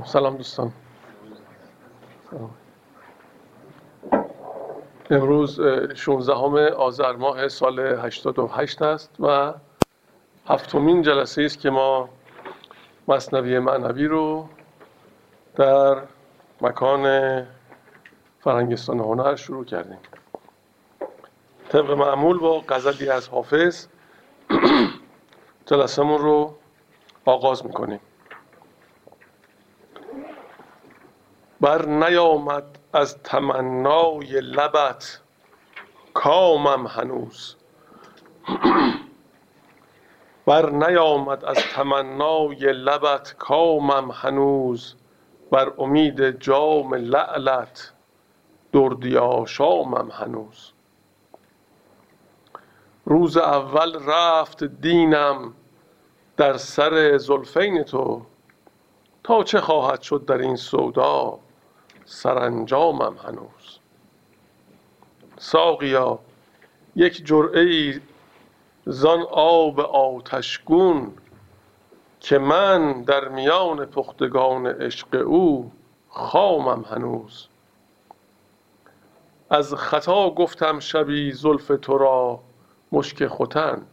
سلام دوستان. امروز 16 آذر ماه سال 88 است و هفتمین جلسه است که ما مصنوی معنوی رو در مکان فرنگستان هنر شروع کردیم. طبق معمول با غزلی از حافظ جلسهمون رو آغاز می‌کنیم. بر نیامد از تمنای لبت کامم هنوز. بر نیامد از تمنای لبت کامم هنوز. بر امید جام لعلت دردی آشامم هنوز. روز اول رفت دینم در سر زلفین تو. تا چه خواهد شد در این سودا؟ سرانجامم هنوز. ساقیا یک جرعه ای زان آب آتشگون که من در میان پختگان عشق او خامم هنوز. از خطا گفتم شبی زلف تو را مشک ختن.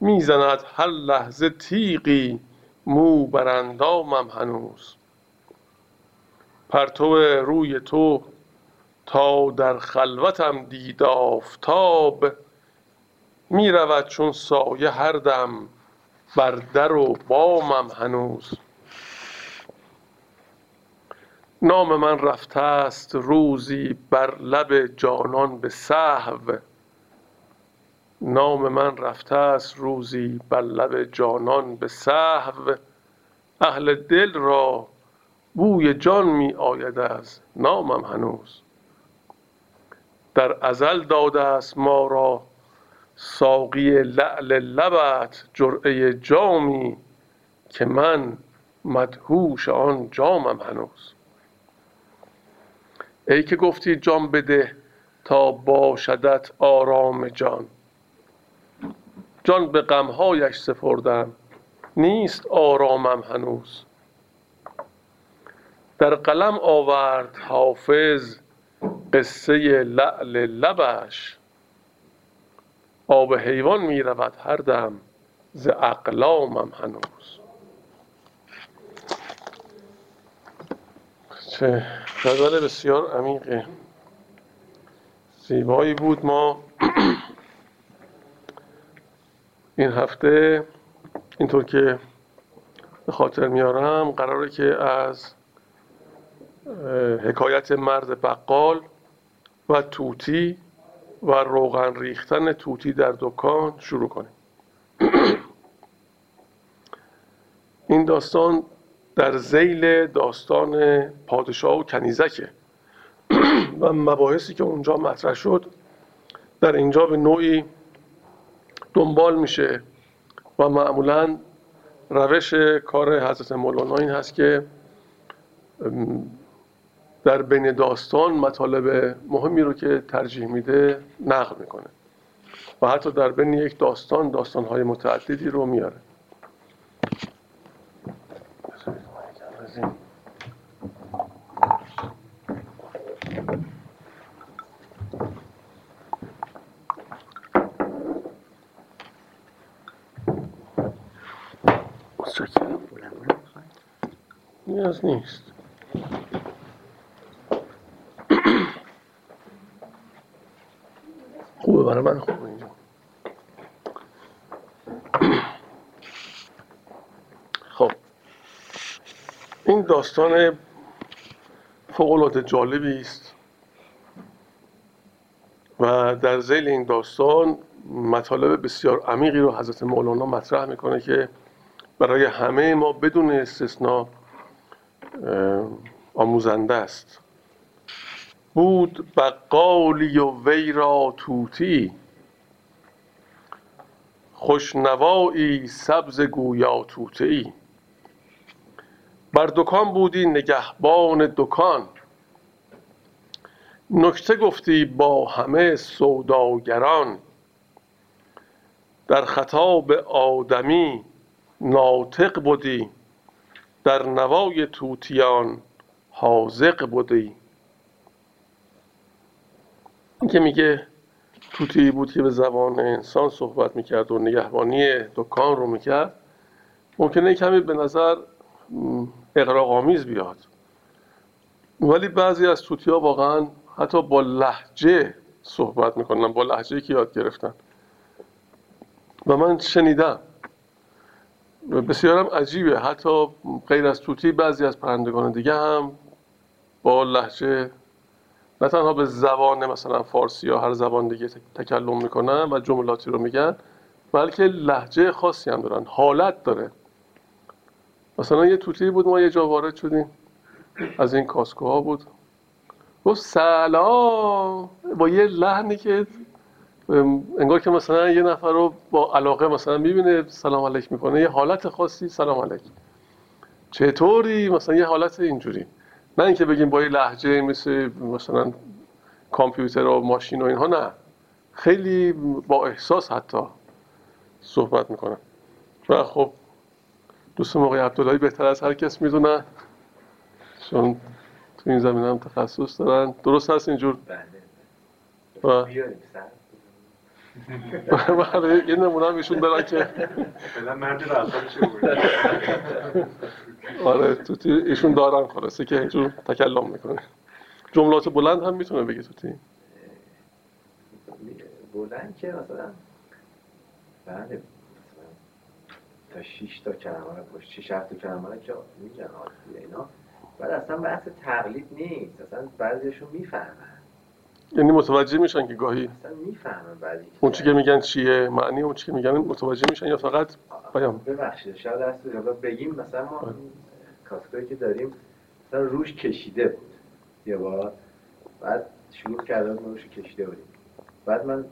می‌زند هر لحظه تیغی مو بر اندامم هنوز. پرتو روی تو تا در خلوتم دید آفتاب. می رود چون سایه هر دم بر در و بامم هنوز. نام من رفته است روزی بر لب جانان به سهو. نام من رفته است روزی بر لب جانان به سهو. اهل دل را بوی جان می آید از نامم هنوز. در ازل داده است ما را ساقی لعل لبت جرعه جامی که من مدهوش آن جامم هنوز. ای که گفتی جام بده تا باشدت آرام جان. جان به غمهایش سپردم نیست آرامم هنوز. در قلم آورد حافظ قصه لعل لبش. آب حیوان می رود هر دم ز اقلامم هنوز. چه غزل بسیار عمیقه زیبایی بود ما. این هفته اینطور که به خاطر میارم قراره که از حکایت مرد بقال و توتی و روغن ریختن توتی در دکان شروع کنیم. این داستان در زیل داستان پادشاه و کنیزکه. و مباحثی که اونجا مطرح شد در اینجا به نوعی دنبال میشه و معمولا روش کار حضرت مولانا این هست که در بین داستان مطالب مهمی رو که ترجیح میده نقل می‌کنه. و حتی در بین یک داستان داستانهای متعددی رو میاره. نیاز نیست. برای من خوبه اینجا. خب. این داستان فوق جالبی است. و در زیل این داستان مطالب بسیار عمیقی رو حضرت مولانا مطرح می‌کنه که برای همه ما بدون استثنا آموزنده است. بود بقالی و وی را توتی خوشنوایی سبز گویا بر دکان بودی نگهبان دکان. نکته گفتی با همه سوداگران. در خطاب آدمی ناطق بودی. در نوای توتیان حاضق بودی. این که میگه توتی بود که به زبان انسان صحبت می‌کرد و نگهبانی دکان رو می‌کرد ممکنه کمی به نظر اقراقامیز بیاد. ولی بعضی از توتی ها واقعا حتی با لحجه صحبت می‌کنن با لحجه که یاد گرفتن. و من شنیدم. بسیارم عجیبه. حتی غیر از توتی بعضی از پرندگان دیگه هم با لحجه نه تنها به زبان مثلا فارسی یا هر زبان دیگه تکلم می‌کنن و جملاتی رو میگن بلکه لحجه خاصی هم دارن حالت داره. مثلا یه توتی بود ما یه جا وارد شدیم. از این کاسکوها بود. گفت سلام. با یه لحنی که انگار که مثلا یه نفر رو با علاقه مثلا می‌بینه سلام علیک می‌کنه یه حالت خاصی سلام علیک. چطوری؟ مثلا یه حالت اینجوری. نه اینکه بگیم با یه لحجه مثل مثلا کامپیوتر و ماشین و اینها نه. خیلی با احساس حتی صحبت می‌کنن و خب دوست موقعی عبداللهی بهتر از هر کس می‌دونن چون تو این زمین هم تخصص دارن. درست هست اینجور؟ بله بله. یه نمونه هم ایشون دارن که آره توتی ایشون دارن خلاصه که اینجور تکلم می‌کنه. جملات بلند هم می‌تونه بگه توتی بلند که مثلا؟ بله تا 6 تا کلمه رو پشت 6 7 تا کلمه رو که میگن اینا. بعد اصلا بحث تقلید نیست اصلا بعضیشون می‌فهمن. یعنی متوجه میشن که گاهی می‌فهمن اون چی که میگن چیه معنی اون چی که میگن متوجه میشن یا فقط بیان ببخشید شاید دست بگیم مثلا ما کاسکایی که داریم مثلا روش کشیده بود. یه بار بعد شروع کرده ما روش کشیده بودیم. بعد من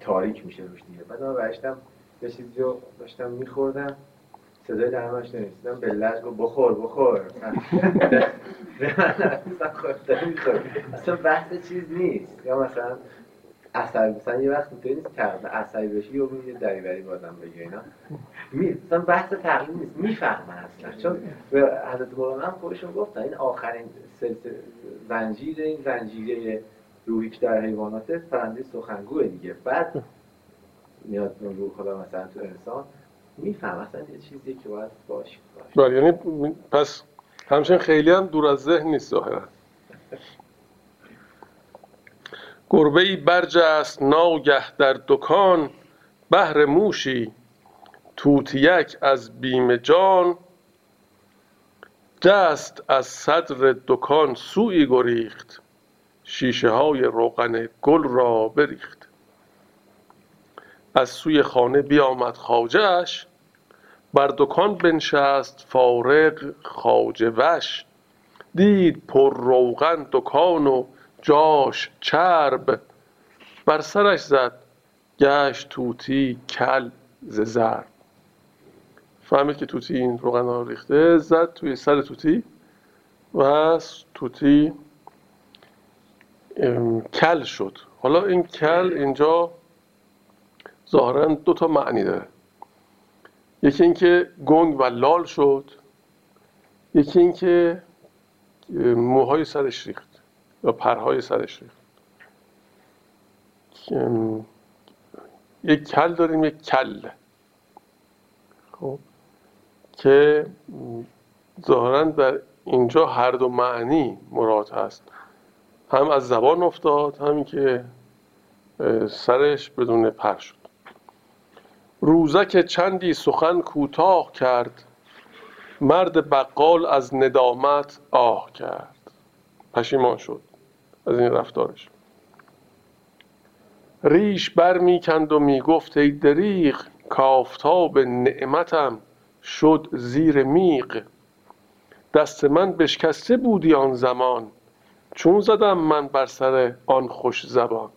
تاریک میشه روش دیگه. بعد من برشتم یه چیزی رو داشتم میخوردم. صدای درمش نمیستم به لج بخور بخور. اصلا بحث چیز نیست. یا مثلا عصبی مثلا یه وقت می‌تونی نیست تقریبا عصبی بشی یا یه دریوری بازم بگی اینا. مثلا بحث تقلید نیست. می‌فهمن اصلا. چون به حضرت مولانا هم خودشون گفتن این آخرین زنجیر این زنجیره روحی که در حیوانات پرنده سخنگوه دیگه. بعد میاد روح خدا مثلا تو انسان. میفهم اصلا یه چیزی که باید باشه. بله یعنی پس همچنین خیلی هم دور از ذهن نیست ظاهرا. گربه ای برج است ناگه در دکان بهر موشی توتیک از بیم جان. دست از صدر دکان سوی گریخت شیشه های روغن گل را بریخت. از سوی خانه بیامد خواجهش بر دکان بنشست فارغ خواجه وش. دید پر روغن دکان و جاش چرب. بر سرش زد گشت توتی کل ز ضرب فهمید که توتی این روغن ها ریخته زد توی سر توتی و توتی کل شد. حالا این کل اینجا ظاهرا دو تا معنی داره. یکی اینکه گنگ و لال شد. یکی اینکه موهای سرش ریخت یا پرهای سرش ریخت. یک کل داریم یک کل. خب. که ظاهرا در اینجا هر دو معنی مراد هست. هم از زبان افتاد همین که سرش بدون پر شد. روزک چندی سخن کوتاه کرد مرد بقال از ندامت آه کرد. پشیمان شد از این رفتارش. ریش بر می کند و می گفت ای دریغ کافتاب نعمتم شد زیر میغ. دست من بشکسته بودی آن زمان چون زدم من بر سر آن خوش زبان.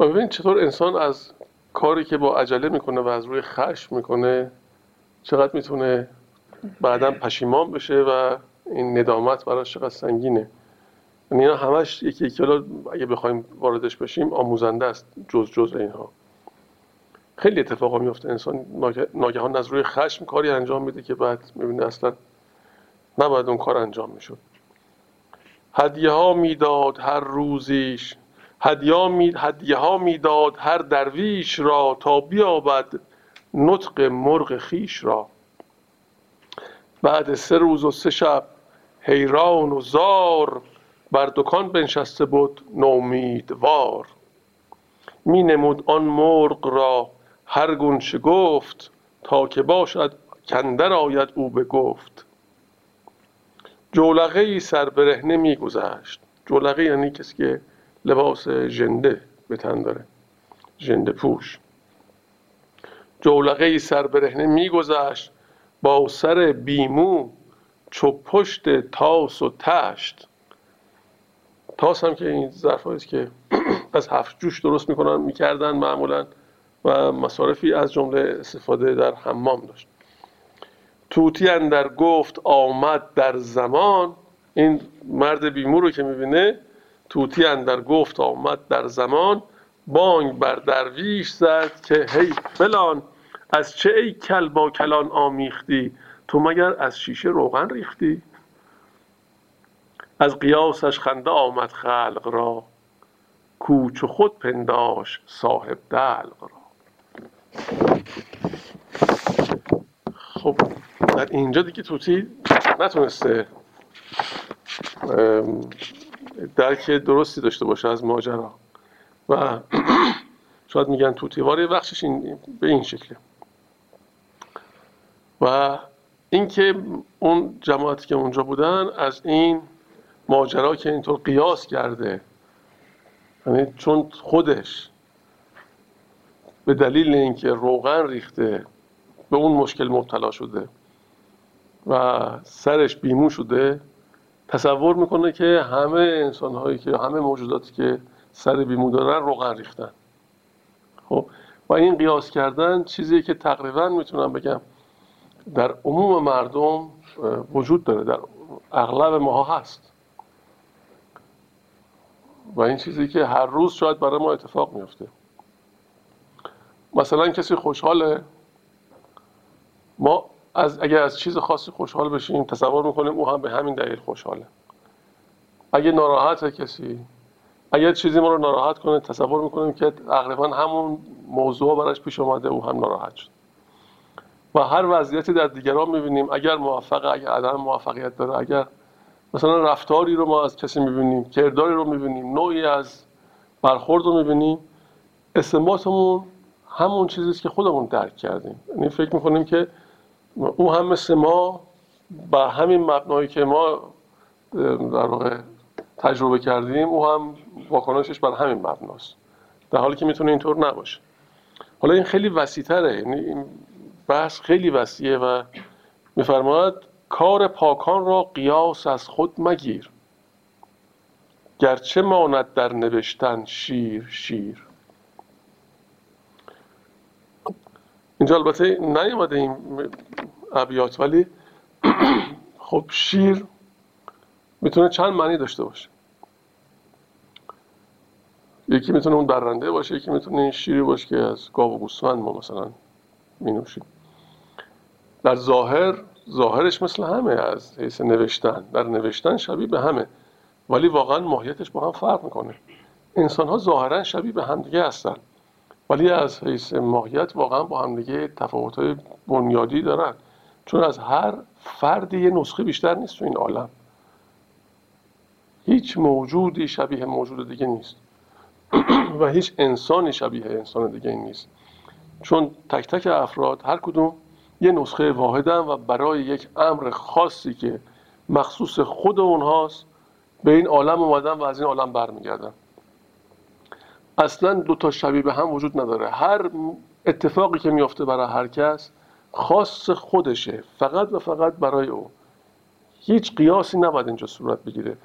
و ببین چطور انسان از کاری که با عجله می‌کنه و از روی خشم می‌کنه چقدر می‌تونه بعدا پشیمان بشه و این ندامت براش چقدر سنگینه. یعنی اینا همش یکی یکی. اگه بخوایم واردش بشیم آموزنده است جز جز اینها. خیلی اتفاقا میفته انسان ناگهان از روی خشم کاری انجام میده که بعد می‌بینه اصلا نباید اون کار انجام می‌شد. هدیه ها می‌داد هر روزیش. هدیه ها می‌داد هر درویش را تا بیابد نطق مرغ خیش را. بعد سه روز و سه شب حیران و زار بر دکان بنشسته بود نومیدوار. می نمود آن مرغ را هر گونچه گفت تا که باشد کندر آید او به گفت. ای سر برهنه میگذشت جولقه یعنی کسی که لباس ژنده به تن داره. ژنده پوش. جولقه سر برهنه میگذشت با سر بیمو چو پشت تاس و تشت. تاس هم که این ظرف که از هفت جوش درست می‌کنن می‌کردن معمولا و مصارفی از جمله استفاده در حمام داشت. توتی در گفت آمد در زمان. این مرد بیمو رو که می‌بینه توتی در گفت آمد در زمان بانگ بر درویش زد که هی فلان از چه ای کل با کلان آمیختی؟ تو مگر از شیشه روغن ریختی؟ از قیاسش خنده آمد خلق را کوچ خود پنداش صاحب دلق را. خب در اینجا دیگه توتی نتونسته درک درستی داشته باشه از ماجرا. و شاید میگن توتیواری بخشش این به این شکله. و اینکه اون جماعتی که اونجا بودن از این ماجرا که اینطور قیاس کرده یعنی چون خودش به دلیل اینکه روغن ریخته به اون مشکل مبتلا شده و سرش بیمو شده تصور می‌کنه که همه انسان هایی که همه موجوداتی که سر بیمو دارن روغن ریختن. خب؟ و این قیاس کردن چیزی که تقریبا می‌تونم بگم در عموم مردم وجود داره در اغلب ماها هست. و این چیزی که هر روز شاید برای ما اتفاق میفته مثلا کسی خوشحاله ما از اگر از چیز خاصی خوشحال بشیم تصور می‌کنیم او هم به همین دلیل خوشحاله. اگه ناراحت کسی اگر چیزی ما رو ناراحت کنه تصور می‌کنیم که تقریبا همون موضوع براش پیش اومده او هم ناراحت شد. و هر وضعیتی در دیگران می‌بینیم اگر موفق اگر عدم موفقیت داره اگر مثلا رفتاری رو ما از کسی می‌بینیم کرداری رو می‌بینیم نوعی از برخورد رو می‌بینیم استنباطمون همون چیزیست که خودمون درک کردیم. یعنی فکر می‌کنیم که او هم مثل ما با همین مبنایی که ما در واقع تجربه کردیم او هم واکنشش بر همین مبناست در حالی که می‌تونه اینطور نباشه. حالا این خیلی وسیعتره یعنی این بحث خیلی وسیعه و میفرماید کار پاکان را قیاس از خود مگیر. گرچه ماند در نوشتن شیر شیر. اینجا البته نیومده این ابیات ولی خب شیر می‌تونه چند معنی داشته باشه. یکی می‌تونه اون برنده باشه یکی می‌تونه این شیری باشه که از گاو و گوسفند ما مثلا می در ظاهر ظاهرش مثل همه از حیث نوشتن. در نوشتن شبیه به همه ولی واقعا ماهیتش با هم فرق می‌کنه. انسان ها ظاهرا شبیه به همدیگه هستن. ولی از حیث ماهیت واقعا با همدیگه تفاوت های بنیادی دارن. چون از هر فردی یه نسخه بیشتر نیست تو این عالم. هیچ موجودی شبیه موجود دیگه نیست. و هیچ انسانی شبیه انسان دیگه نیست. چون تک تک افراد هر کدوم یه نسخه واحدن و برای یک امر خاصی که مخصوص خود اونهاست به این عالم اومدن و از این عالم برمیگردن. اصلا دو تا شبیه به هم وجود نداره. هر اتفاقی که میافته برای هر کس خاص خودشه. فقط و فقط برای او. هیچ قیاسی نباید اینجا صورت بگیره.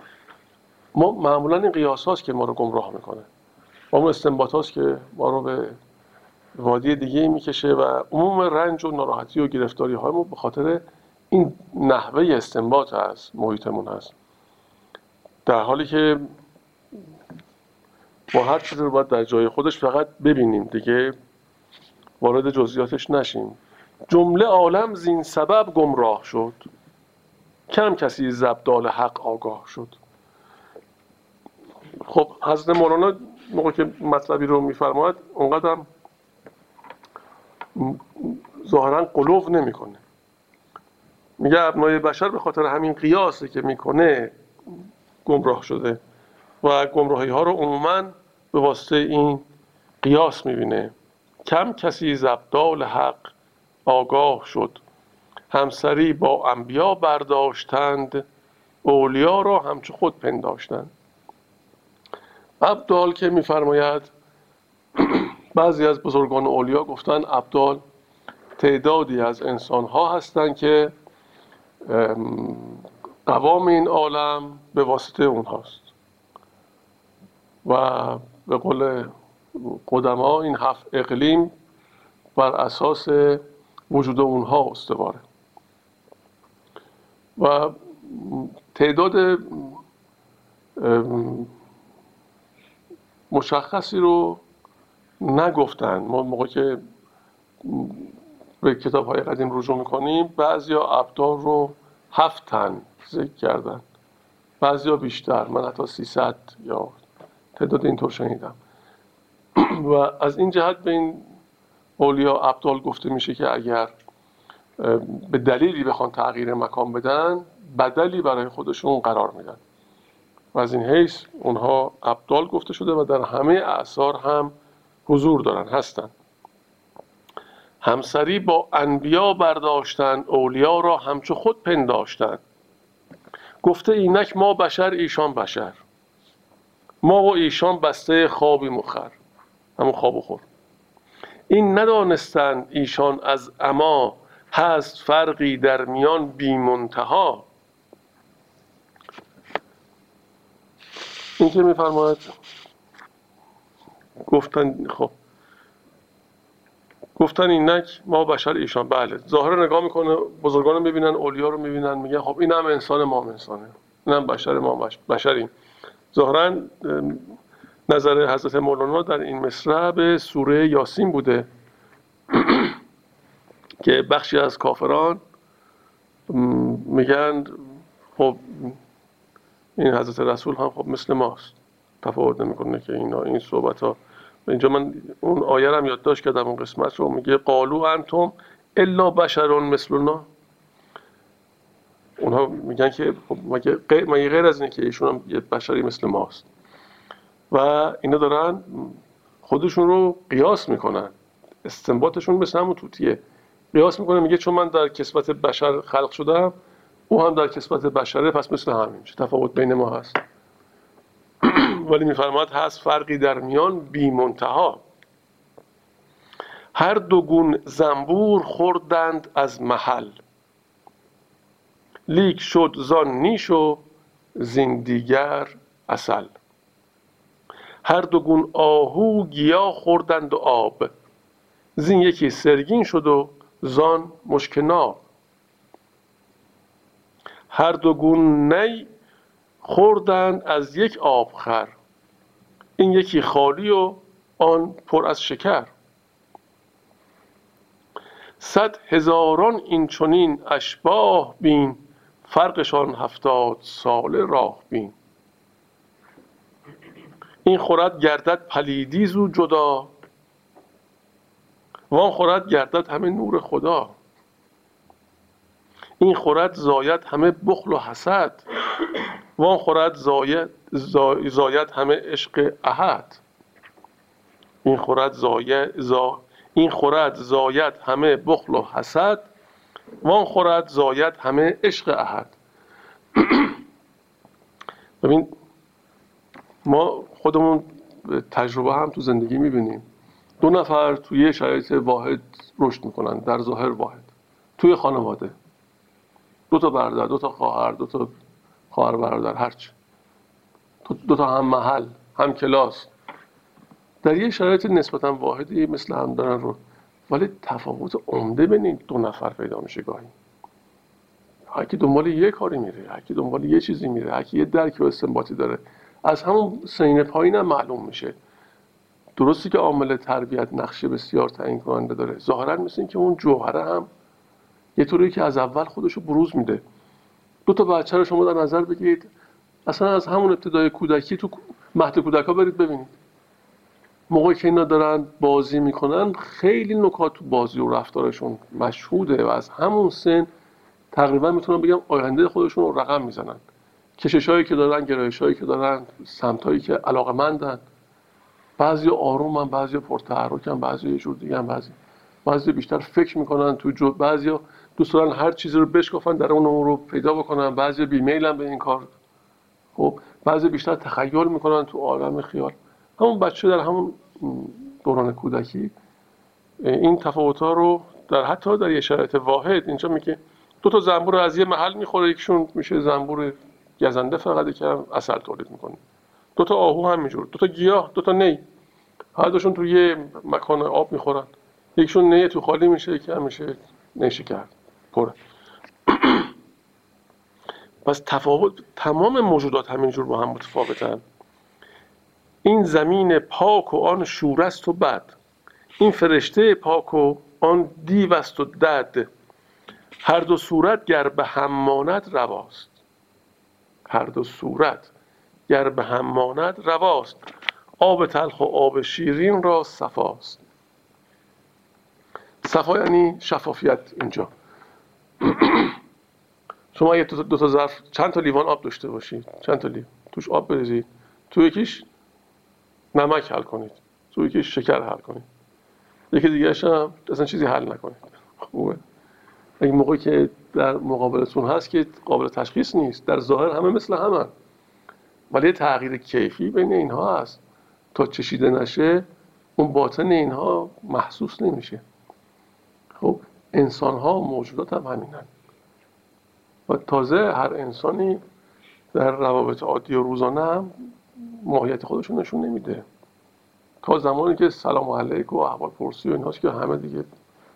ما معمولا این قیاس هاست که ما رو گمراه می‌کنه. و اون استنباط هاست که ما رو به وادی دیگه می‌کشه و عموم رنج و ناراحتی و گرفتاری های ما به خاطر این نحوه استنباط از محیطمون هست. در حالی که ما هر چیزی رو باید در جای خودش فقط ببینیم دیگه. وارد جزئیاتش نشیم. جمله عالم زین سبب گمراه شد. کم کسی زبدال حق آگاه شد. خب حضرت مولانا موقع که مطلبی رو میفرماید اونقدر ظاهرا قلوب نمی‌کنه. میگه ابنای بشر به خاطر همین قیاسه که می‌کنه گمراه شده و گمراهی ها رو عموما به واسطه این قیاس می‌بینه. کم کسی زبدال حق آگاه شد. همسری با انبیا برداشتند اولیا را همچو خود پنداشتند. ابدال که میفرماید بعضی از بزرگان اولیا گفتن ابدال تعدادی از انسان ها هستند که قوام این عالم به واسطه اونهاست. و به قول قدما این هفت اقلیم بر اساس وجود اونها استواره. و تعداد مشخصی رو نگفتن. ما موقع که به کتاب های قدیم رجوع می‌کنیم بعضی ها ابدار رو هفت تن ذکر کردن. بعضی بیشتر من حتی 300 یا تعداد اینطور شنیدم. و از این جهت به این اولیا ابدال گفته میشه که اگر به دلیلی بخوان تغییر مکان بدن بدلی برای خودشون قرار میدن. و از این حیث اونها ابدال گفته شده و در همه اعثار هم حضور دارن هستن. همسری با انبیا برداشتن اولیا را همچو خود پنداشتن. گفته اینک ما بشر ایشان بشر. ما و ایشان بسته خوابی مخر همون خواب خور. این ندانستند ایشان از اما هست فرقی در میان بی منتها. این که میفرماید؟ گفتن خب. گفتن اینک ما بشر ایشان بله. ظاهر نگاه می‌کنه بزرگان رو می‌بینن اولیا رو می‌بینن میگن خب این هم انسان ما هم انسانه. این هم بشر ما بشریم. ظاهرا نظر حضرت مولانا در این مصرع به سوره یاسین بوده. که بخشی از کافران میگن خب این حضرت رسول هم خب مثل ماست. تفاوت نمی‌کنه که اینا این صحبت ها اینجا من اون آیه هم یادداشت کردم اون قسمت رو. میگه قالو انتم الا بشرون مثلنا. اونها میگن که خب مگه غیر از اینه که ایشون هم یه بشری مثل ماست. و اینا دارن خودشون رو قیاس می‌کنن. استنباطشون مثل همون توتیه. قیاس می‌کنه میگه چون من در کسبت بشر خلق شدم او هم در کسبت بشره پس مثل همین تفاوت بین ما هست. ولی میفرماد هست فرقی در میان بی منتها هر دو گون زنبور خوردند از محل. لیک شد زان نیش و زین دیگر اصل هر دو گون آهو گیا خوردند و آب. زین یکی سرگین شد و زان مشکناب هر دو گون نی خوردند از یک آبخر این یکی خالی و آن پر از شکر. صد هزاران این چنین اشباه بین فرقشان هفتاد سال راه بین. این خورد گردد پلیدی زو جدا. وان خورد گردد همه نور خدا. این خورد زاید همه بخل و حسد. وان خورد زاید, زاید همه عشق احد. این خورد زاید زا این خورد زاید همه بخل و حسد. وان خورد زاید همه عشق احد. ببین ما خودمون تجربه هم تو زندگی می‌بینیم. دو نفر توی شرایط واحد رشد می‌کنن در ظاهر واحد. توی خانواده. دو تا برادر دو تا خواهر دو تا خواهر برادر هرچی دو تا هم محل هم کلاس. در یه شرایط نسبتا واحدی مثل هم دارن رو ولی تفاوت عمده بین این دو نفر پیدا میشه گاهی. هرکی دنبال یه کاری میره هرکی دنبال یه چیزی میره هرکی یه درک و استنباطی داره. از همون سین پایین هم معلوم میشه. درستی که عامل تربیت نقشه بسیار تعیین کننده داره. ظاهرا مثل که اون جوهره هم یه طوری که از اول خودشو بروز میده. دو تا بچه رو شما در نظر بگیرید. اصلا از همون ابتدای کودکی تو مهد کودک ها برید ببینید. موقعی که اینا دارن بازی می‌کنن خیلی نکات تو بازی و رفتارشون مشهوده و از همون سن تقریبا می‌تونم بگم آینده خودشون رو رقم می‌زنن. کشش هایی که دارن گرایش هایی که دارن سمت هایی که علاقه مندن بعضی آرومن بعضی پرتحرکن بعضی یه جور دیگه بعضی. بعضی بیشتر فکر می‌کنن تو جو بعضی دوست دارن هر چیزی رو بشکافن در اون رو پیدا بکنن. بعضی بیمیلن به این کار. خب بعضی بیشتر تخیل می‌کنن تو عالم خیال. همون بچه در همون دوران کودکی. این تفاوت ها رو در حتی در یه شرایط واحد اینجا میگه. دو تا زنبور از یه محل می‌خوره یکشون میشه زنبور گزنده فقط که اصل تولید می‌کنه. دو تا آهو همینجور دو تا گیاه دو تا نی. هر دوشون تو یه مکان آب می‌خورن. یکشون نی تو خالی میشه که همیشه نیشه کرد پره. پس تفاوت تمام موجودات همینجور با هم متفاوتن. این زمین پاک و آن شورست و بد. این فرشته پاک و آن دیو است و دد. هر دو صورت گر به هم ماند رواست. هر دو صورت گر به هم ماند رواست. آب تلخ و آب شیرین را صفاست. صفا یعنی شفافیت اینجا. شما اگه دو تا ظرف چند تا لیوان آب داشته باشید؟ چند تا لیوان؟ توش آب بریزید. تو یکیش؟ نمک حل کنید. تو یکیش شکر حل کنید. یکی دیگه هم اصلا چیزی حل نکنید. خوبه. اگه موقعی که در مقابلتون هست که قابل تشخیص نیست در ظاهر همه مثل همه ولی تغییر کیفی بین اینها هست. تا چشیده نشه اون باطن اینها محسوس نمیشه. خب انسان ها موجودات هم همینن. و تازه هر انسانی در روابط عادی و روزانه هم ماهیت خودشون نشون نمیده. تا زمانی که سلام علیک و احوال پرسی و اینهاست که همه دیگه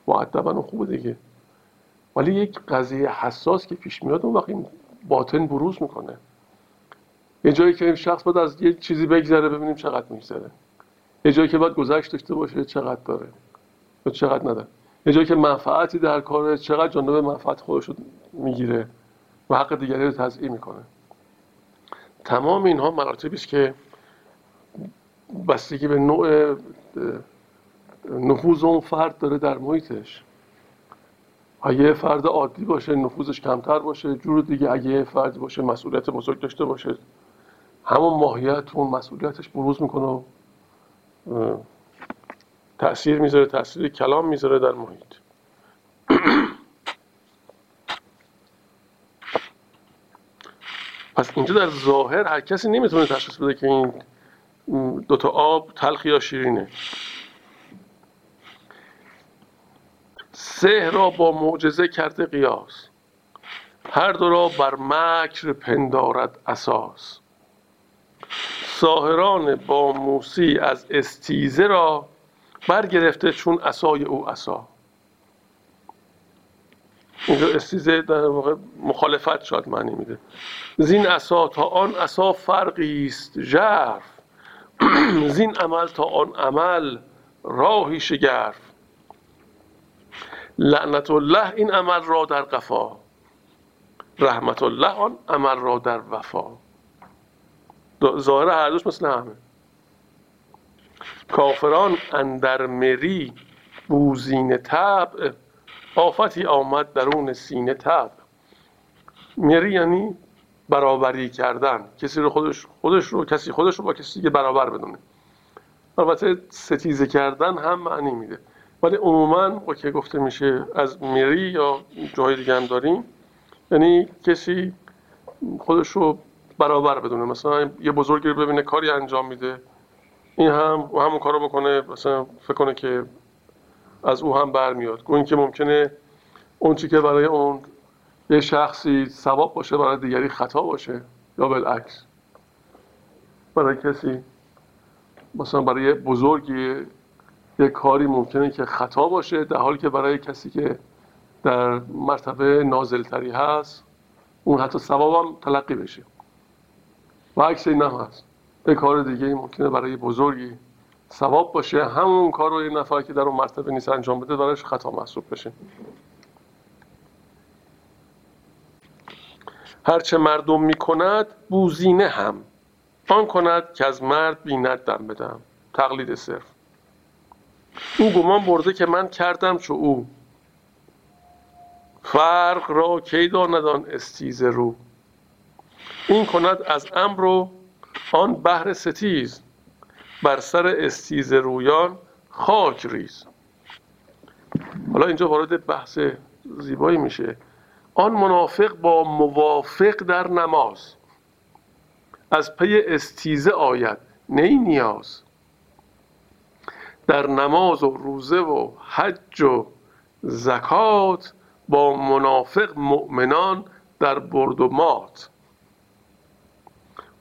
معدبن و خوبه دیگه. ولی یک قضیه حساس که پیش میاد اون وقت این باطن بروز می‌کنه. یه جایی که این شخص باید از یه چیزی بگذره ببینیم چقدر میگذره. یه جایی که باید گذشت داشته باشه چقدر داره. و چقدر نداره. یه جایی که منفعتی در کاره چقدر جانب منفعت خودش می‌گیره و حق دیگری رو تضعیح می‌کنه. تمام اینها مراتبی است که بستگی به نوع نفوذ اون فرد داره در محیطش. اگه فرد عادی باشه نفوذش کمتر باشه جور دیگه. اگه فردی باشه مسئولیت بزرگ داشته باشه همون ماهیت اون مسئولیتش بروز می‌کنه و تاثیر می‌ذاره تاثیر کلام می‌ذاره در محیط. پس اینجا در ظاهر هر کسی نمی‌تونه تشخیص بده که این دوتا آب تلخ یا شیرینه. سه را با معجزه کرده قیاس. هر دو را بر مکر پندارد اساس. ساهران با موسی از استیزه را برگرفته چون اسای او اسا اینجا استیزه در واقع مخالفت شاد معنی میده. زین اسا تا آن اسا فرقی است ژرف. زین عمل تا آن عمل راهی شگرف. لعنت الله این عمل را در قفا. رحمت الله آن عمل را در وفا. ظاهر هر دوش مثل همه. کافران اندر مری بوزین طبع آفتی آمد درون سینه تب. مری یعنی برابری کردن. کسی رو خودش خودش رو کسی خودش رو با کسی که برابر بدونه. البته ستیزه کردن هم معنی میده. ولی عموما که گفته میشه از مری یا جای دیگه هم داریم یعنی کسی خودش رو برابر بدونه. مثلا یه بزرگی رو ببینه کاری انجام میده. این هم همون کارو بکنه مثلا فکر کنه که از او هم برمیاد. گوین که ممکنه اون چی که برای اون یه شخصی ثواب باشه برای دیگری خطا باشه یا بالعکس. برای کسی مثلا برای بزرگی یه کاری ممکنه که خطا باشه در حالی که برای کسی که در مرتبه نازلتری هست اون حتی ثواب هم تلقی بشه. و عکس این هم هست. یه کار دیگه ممکنه برای بزرگی ثواب باشه. همون کار رو یه نفر که در اون مرتبه نیست انجام بده براش خطا محسوب بشه. هرچه مردم می‌کند بوزینه هم. آن کند که از مرد بیند دم بدم تقلید صرف. او گمان برده که من کردم چو او. فرق را کی داند آن استیزه رو؟ این کند از امر و آن بهر ستیز. بر سر استیزه رویان خاک ریز. حالا اینجا وارد بحث زیبایی میشه. آن منافق با موافق در نماز. از پی استیزه آید نی نیاز. در نماز و روزه و حج و زکات با منافق مؤمنان در برد و مات.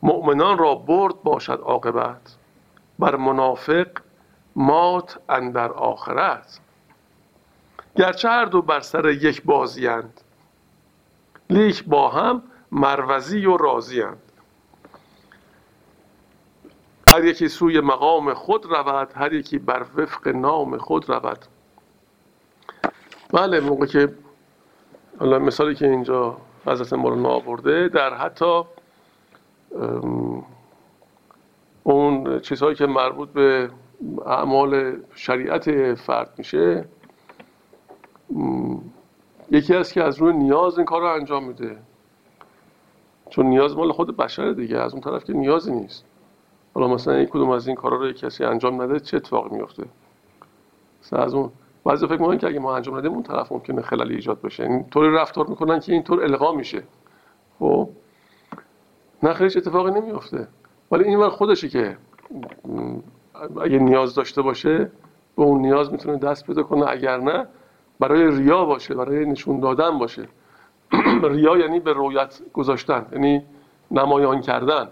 مؤمنان را برد باشد عاقبت. بر منافق مات اندر آخرت گرچه هر دو بر سر یک بازیند لیک با هم مروزی و راضیند هر یکی سوی مقام خود رود هر یکی بر وفق نام خود رود. بله موقع که حالا مثالی که اینجا حضرت مولانا آورده در حتی اون چیزهایی که مربوط به اعمال شریعت فرد میشه یکی از که از روی نیاز این کار رو انجام میده. چون نیاز مال خود بشر دیگه از اون طرف که نیازی نیست. حالا مثلا یک کدوم از این کارا رو کسی انجام نده چه اتفاقی میفته مثلا از اون بعضی فکر می‌کنن که اگه ما انجام ندیم اون طرف ممکنه خلالی ایجاد بشه. این طوری رفتار می‌کنن که اینطور القا میشه. خب؟ نه خیلیش اتفاقی نمیفته ولی این ور خودشه که اگه نیاز داشته باشه به اون نیاز می‌تونه دست پیدا کنه. اگر نه برای ریا باشه برای نشون دادن باشه. ریا یعنی به رویت گذاشتن یعنی نمایان کردن.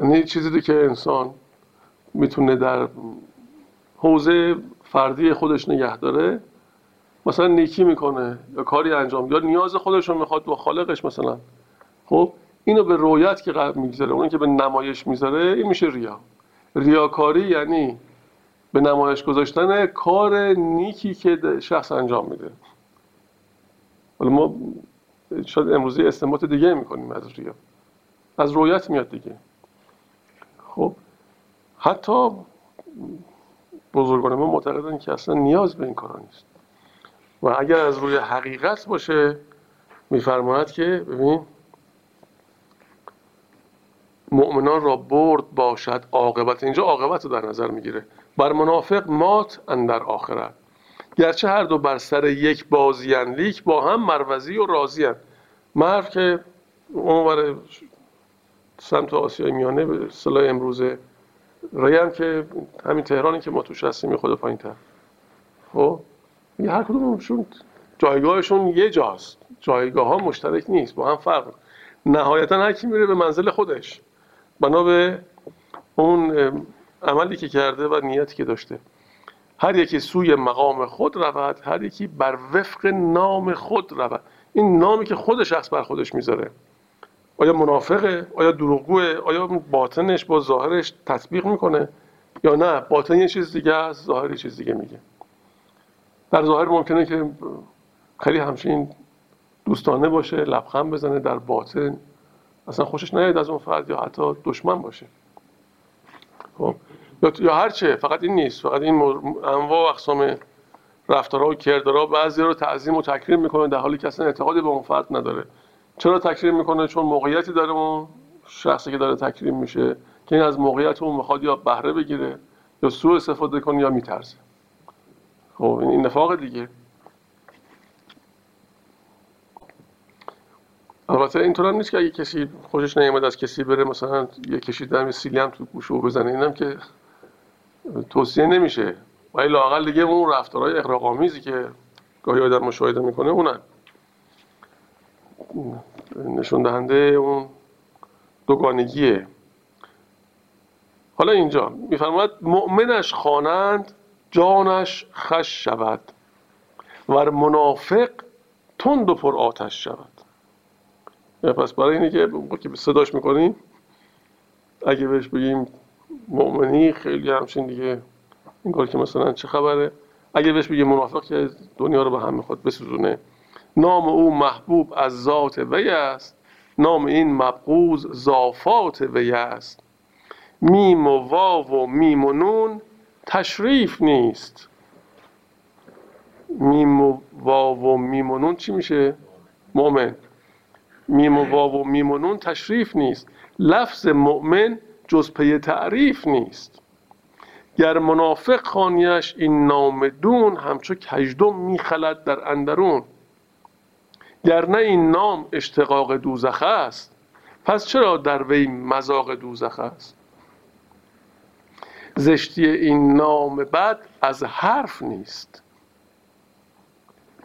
یعنی چیزی که انسان می‌تونه در حوزه فردی خودش نگه داره. مثلا نیکی می‌کنه یا کاری انجام یا نیاز خودش رو می‌خواد با خالقش مثلا. خب اینو به رویت که قرب می‌گذاره اون که به نمایش می‌ذاره این میشه ریا. ریاکاری یعنی به نمایش گذاشتن کار نیکی که شخص انجام میده. حالا ما شاید امروزی استنباط دیگه می‌کنیم از ریا. از رویت میاد دیگه. خب حتی بزرگان ما معتقدن که اصلا نیاز به این کارا نیست. و اگر از روی حقیقت باشه میفرماید که ببین مؤمنان را برد باشد عاقبت. اینجا عاقبت رو در نظر می‌گیره. بر منافق مات اندر آخرت. گرچه هر دو بر سر یک بازیان لیک با هم مروزی و راضیان مرو که اون سمت آسیای میانه به صلاح امروزه رای هم که همین تهرانی که ما توش هستیم خود پایین تر خب؟ یه هر کدومشون جایگاهشون یه جاست. جایگاه ها مشترک نیست. با هم فرق. نهایتا هر کی میره به منزل خودش. بنا به اون عملی که کرده و نیتی که داشته. هر یکی سوی مقام خود رود هر یکی بر وفق نام خود رود. این نامی که خود شخص بر خودش می‌ذاره. آیا منافقه؟ آیا دروغگوه؟ آیا باطنش با ظاهرش تطبیق می‌کنه؟ یا نه؟ باطن یه چیز دیگه است ظاهر یه چیز دیگه میگه. در ظاهر ممکنه که خیلی همچین دوستانه باشه لبخند بزنه در باطن اصلا خوشش نیاد از اون فرد یا حتی دشمن باشه. خب یا هر چه فقط این نیست. فقط این انواع و اقسام رفتارها و کردارها بعضی رو تعظیم و تکریم می‌کنه در حالی که اصلا اعتقادی به اون فرد نداره. چرا تکریم می‌کنه؟ چون موقعیتی داره اون شخصی که داره تکریم میشه که این از موقعیت اون می‌خواد یا بهره بگیره یا سوء استفاده کنه یا میترسه. خب این نفاق دیگه. البته اینطور هم نیست که اگه کسی خوشش نیامد از کسی بره مثلا یه کشیدن سیلی هم تو گوشه بزنه اینم که توصیه نمیشه. ولی لاقل دیگه اون رفتارهای اقراق‌آمیزی که گاهی آدم مشاهده می‌کنه اونن. نشون دهنده اون دوگانگیه. حالا اینجا میفرماید مؤمنش خوانند جانش خش شود و منافق تند و پر آتش شود. پس برای اینه که که صداش می‌کنیم اگه بهش بگیم مؤمنی خیلی همچین دیگه این که مثلا چه خبره. اگه بهش بگه منافق که دنیا رو به هم می‌خواد بسوزونه. نام او محبوب از ذات وی است. نام این مبغوض ز آفات وی است. میم و واو و میم و نون تشریف نیست. میم و واو و میم و نون چی میشه؟ مؤمن. میم و واو و میم و نون تشریف نیست. لفظ مؤمن جز پی تعریف نیست. گر منافق خانیش این نام دون همچو کجدم میخلد در اندرون. گر نه این نام اشتقاق دوزخ است پس چرا در وی مزاق دوزخ است؟ زشتی این نام بد از حرف نیست.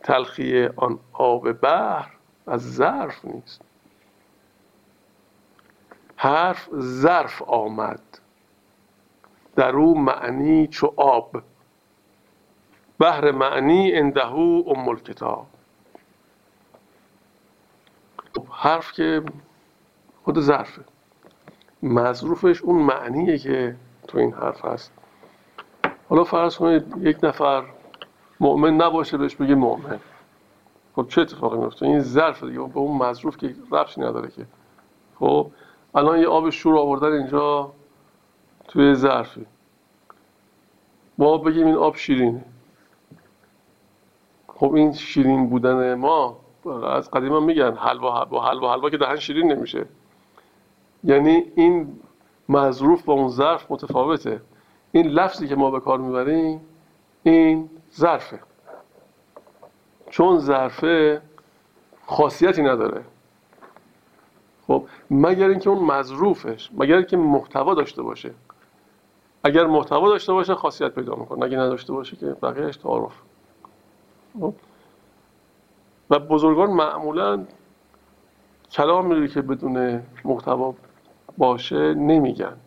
تلخی آن آب بحر از ظرف نیست. حرف ظرف آمد. در او معنی چو آب. بحر معنی اندهو ام الکتاب. حرف که خود ظرفه. مظروفش اون معنیه که تو این حرف هست. حالا فرض کنید یک نفر مؤمن نباشه بهش بگه مؤمن. خب چه اتفاقی میفته این ظرف دیگه به اون مظروف که ربطی نداره که. خب الان یه آب شور آوردن اینجا توی ظرفی ما بگیم این آب شیرینه. خب این شیرین بودن ما از قدیما میگن حلوا حلوا حلوا حلوا که دهن شیرین نمیشه. یعنی این مظروف با اون ظرف متفاوته. این لفظی که ما به کار می‌بریم این ظرفه. چون ظرفه خاصیتی نداره. خب مگر اینکه اون مظروفش مگر اینکه محتوا داشته باشه. اگر محتوا داشته باشه خاصیت پیدا می‌کنه. اگه نداشته باشه که بقیهش تعارف. خب؟ و بزرگان معمولا کلامی که بدون محتوا باشه نمیگن.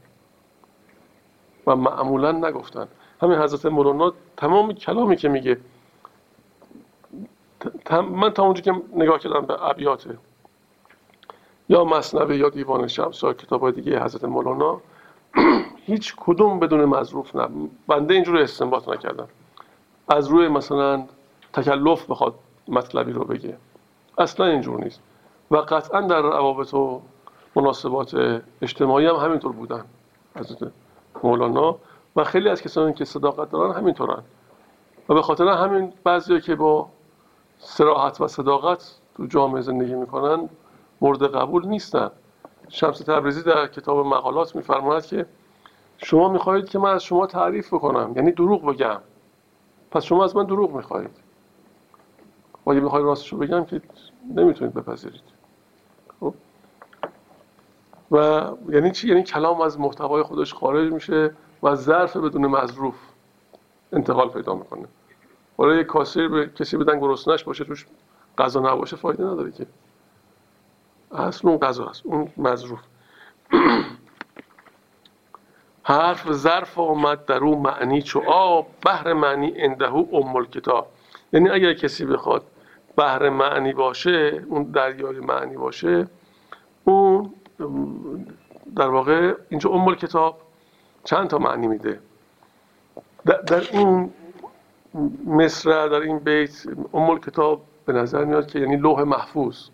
و معمولا نگفتن. همین حضرت مولانا تمام کلامی که میگه من تا اونجا که نگاه کردم به ابیات یا مصنوی یا دیوان شمس یا کتاب دیگه حضرت مولانا هیچ کدوم بدون مظروف نه بنده اینجور استنباط نکردم. از روی مثلا تکلف بخواد مطلبی رو بگه. اصلا اینجور نیست. و قطعا در روابط و مناسبات اجتماعی هم همینطور بودن حضرت مولانا. و خیلی از کسانی که صداقت دارن همینطورن. و به خاطر همین بعضی که با سراحت و صداقت تو جامعه زندگی می‌کنن مورد قبول نیستن. شمس تبریزی در کتاب مقالات میفرماید که شما می‌خواهید که من از شما تعریف بکنم یعنی دروغ بگم. پس شما از من دروغ می‌خواهید. و اگه بخواید راستشو بگم که نمی‌تونید بپذیرید. خب؟ و یعنی چی؟ یعنی کلام از محتوای خودش خارج میشه و ظرف بدون مظروف انتقال پیدا می‌کنه. برای یک کاسه به کسی بدن گرسنش باشه توش غذا نباشه فایده نداره که. اصل اون غذا هست اون مظروف حرف ظرف آمد در او معنی چو آب بحر معنی اندهو ام کتاب. یعنی اگر کسی بخواد بحر معنی باشه اون دریای معنی باشه اون در واقع اینجا ام کتاب چند تا معنی میده؟ در این مصر در این بیت ام کتاب به نظر میاد که یعنی لوح محفوظ.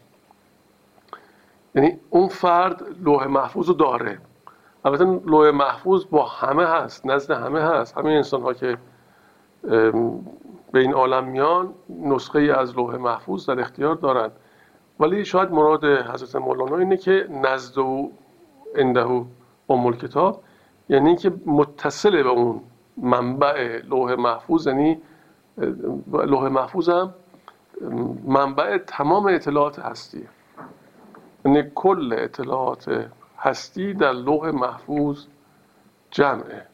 یعنی اون فرد لوح محفوظ رو داره. البته لوح محفوظ با همه هست نزد همه هست. همه انسان ها که به این عالم میان نسخه ای از لوح محفوظ در اختیار دارند ولی شاید مراد حضرت مولانا اینه که نزد او اندهو ام کتاب یعنی که متصل به اون منبع لوح محفوظ یعنی لوح محفوظ هم منبع تمام اطلاعات هستیه یعنی کل اطلاعات هستی در لوح محفوظ جمعه.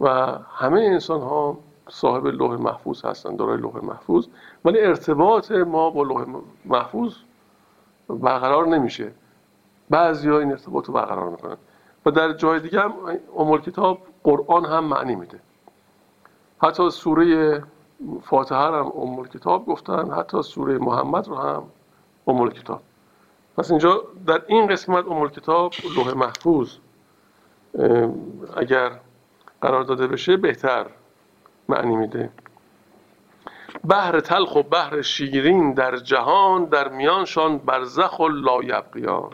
و همه انسان ها صاحب لوح محفوظ هستن دارای لوح محفوظ. ولی ارتباط ما با لوح محفوظ برقرار نمیشه. بعضی ها این ارتباط رو برقرار می‌کنن. و در جای دیگه هم امول کتاب قرآن هم معنی میده. حتی سوره فاتحه هم امول کتاب گفتن حتی سوره محمد رو هم امول کتاب. پس اینجا در این قسمت امول کتاب لوح محفوظ اگر قرار داده بشه بهتر معنی میده. بحر تلخ و بحر شیرین در جهان در میانشان برزخ و لایبقیان.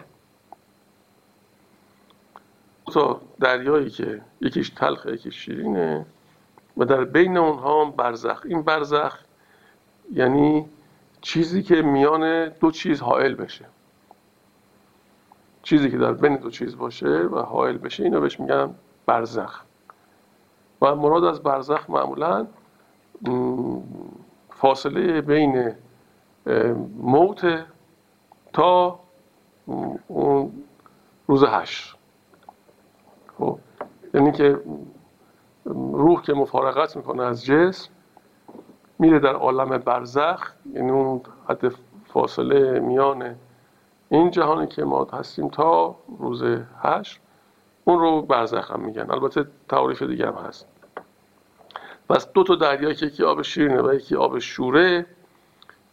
تا دریایی که یکیش تلخ یکیش شیرینه و در بین اونها هم برزخ. این برزخ یعنی چیزی که میان دو چیز حائل بشه. چیزی که در بین دو چیز باشه و حائل بشه اینو بهش میگن برزخ. و مراد از برزخ معمولا فاصله بین موت تا اون روز هشت خب یعنی که روح که مفارقت می‌کنه از جسم میره در عالم برزخ یعنی اون حد فاصله میان این جهانی که ما هستیم تا روز هشت اون رو برزخ هم میگن. البته تعریف دیگه هم هست. پس دو تا دریا که یکی آب شیرینه و یکی آب شوره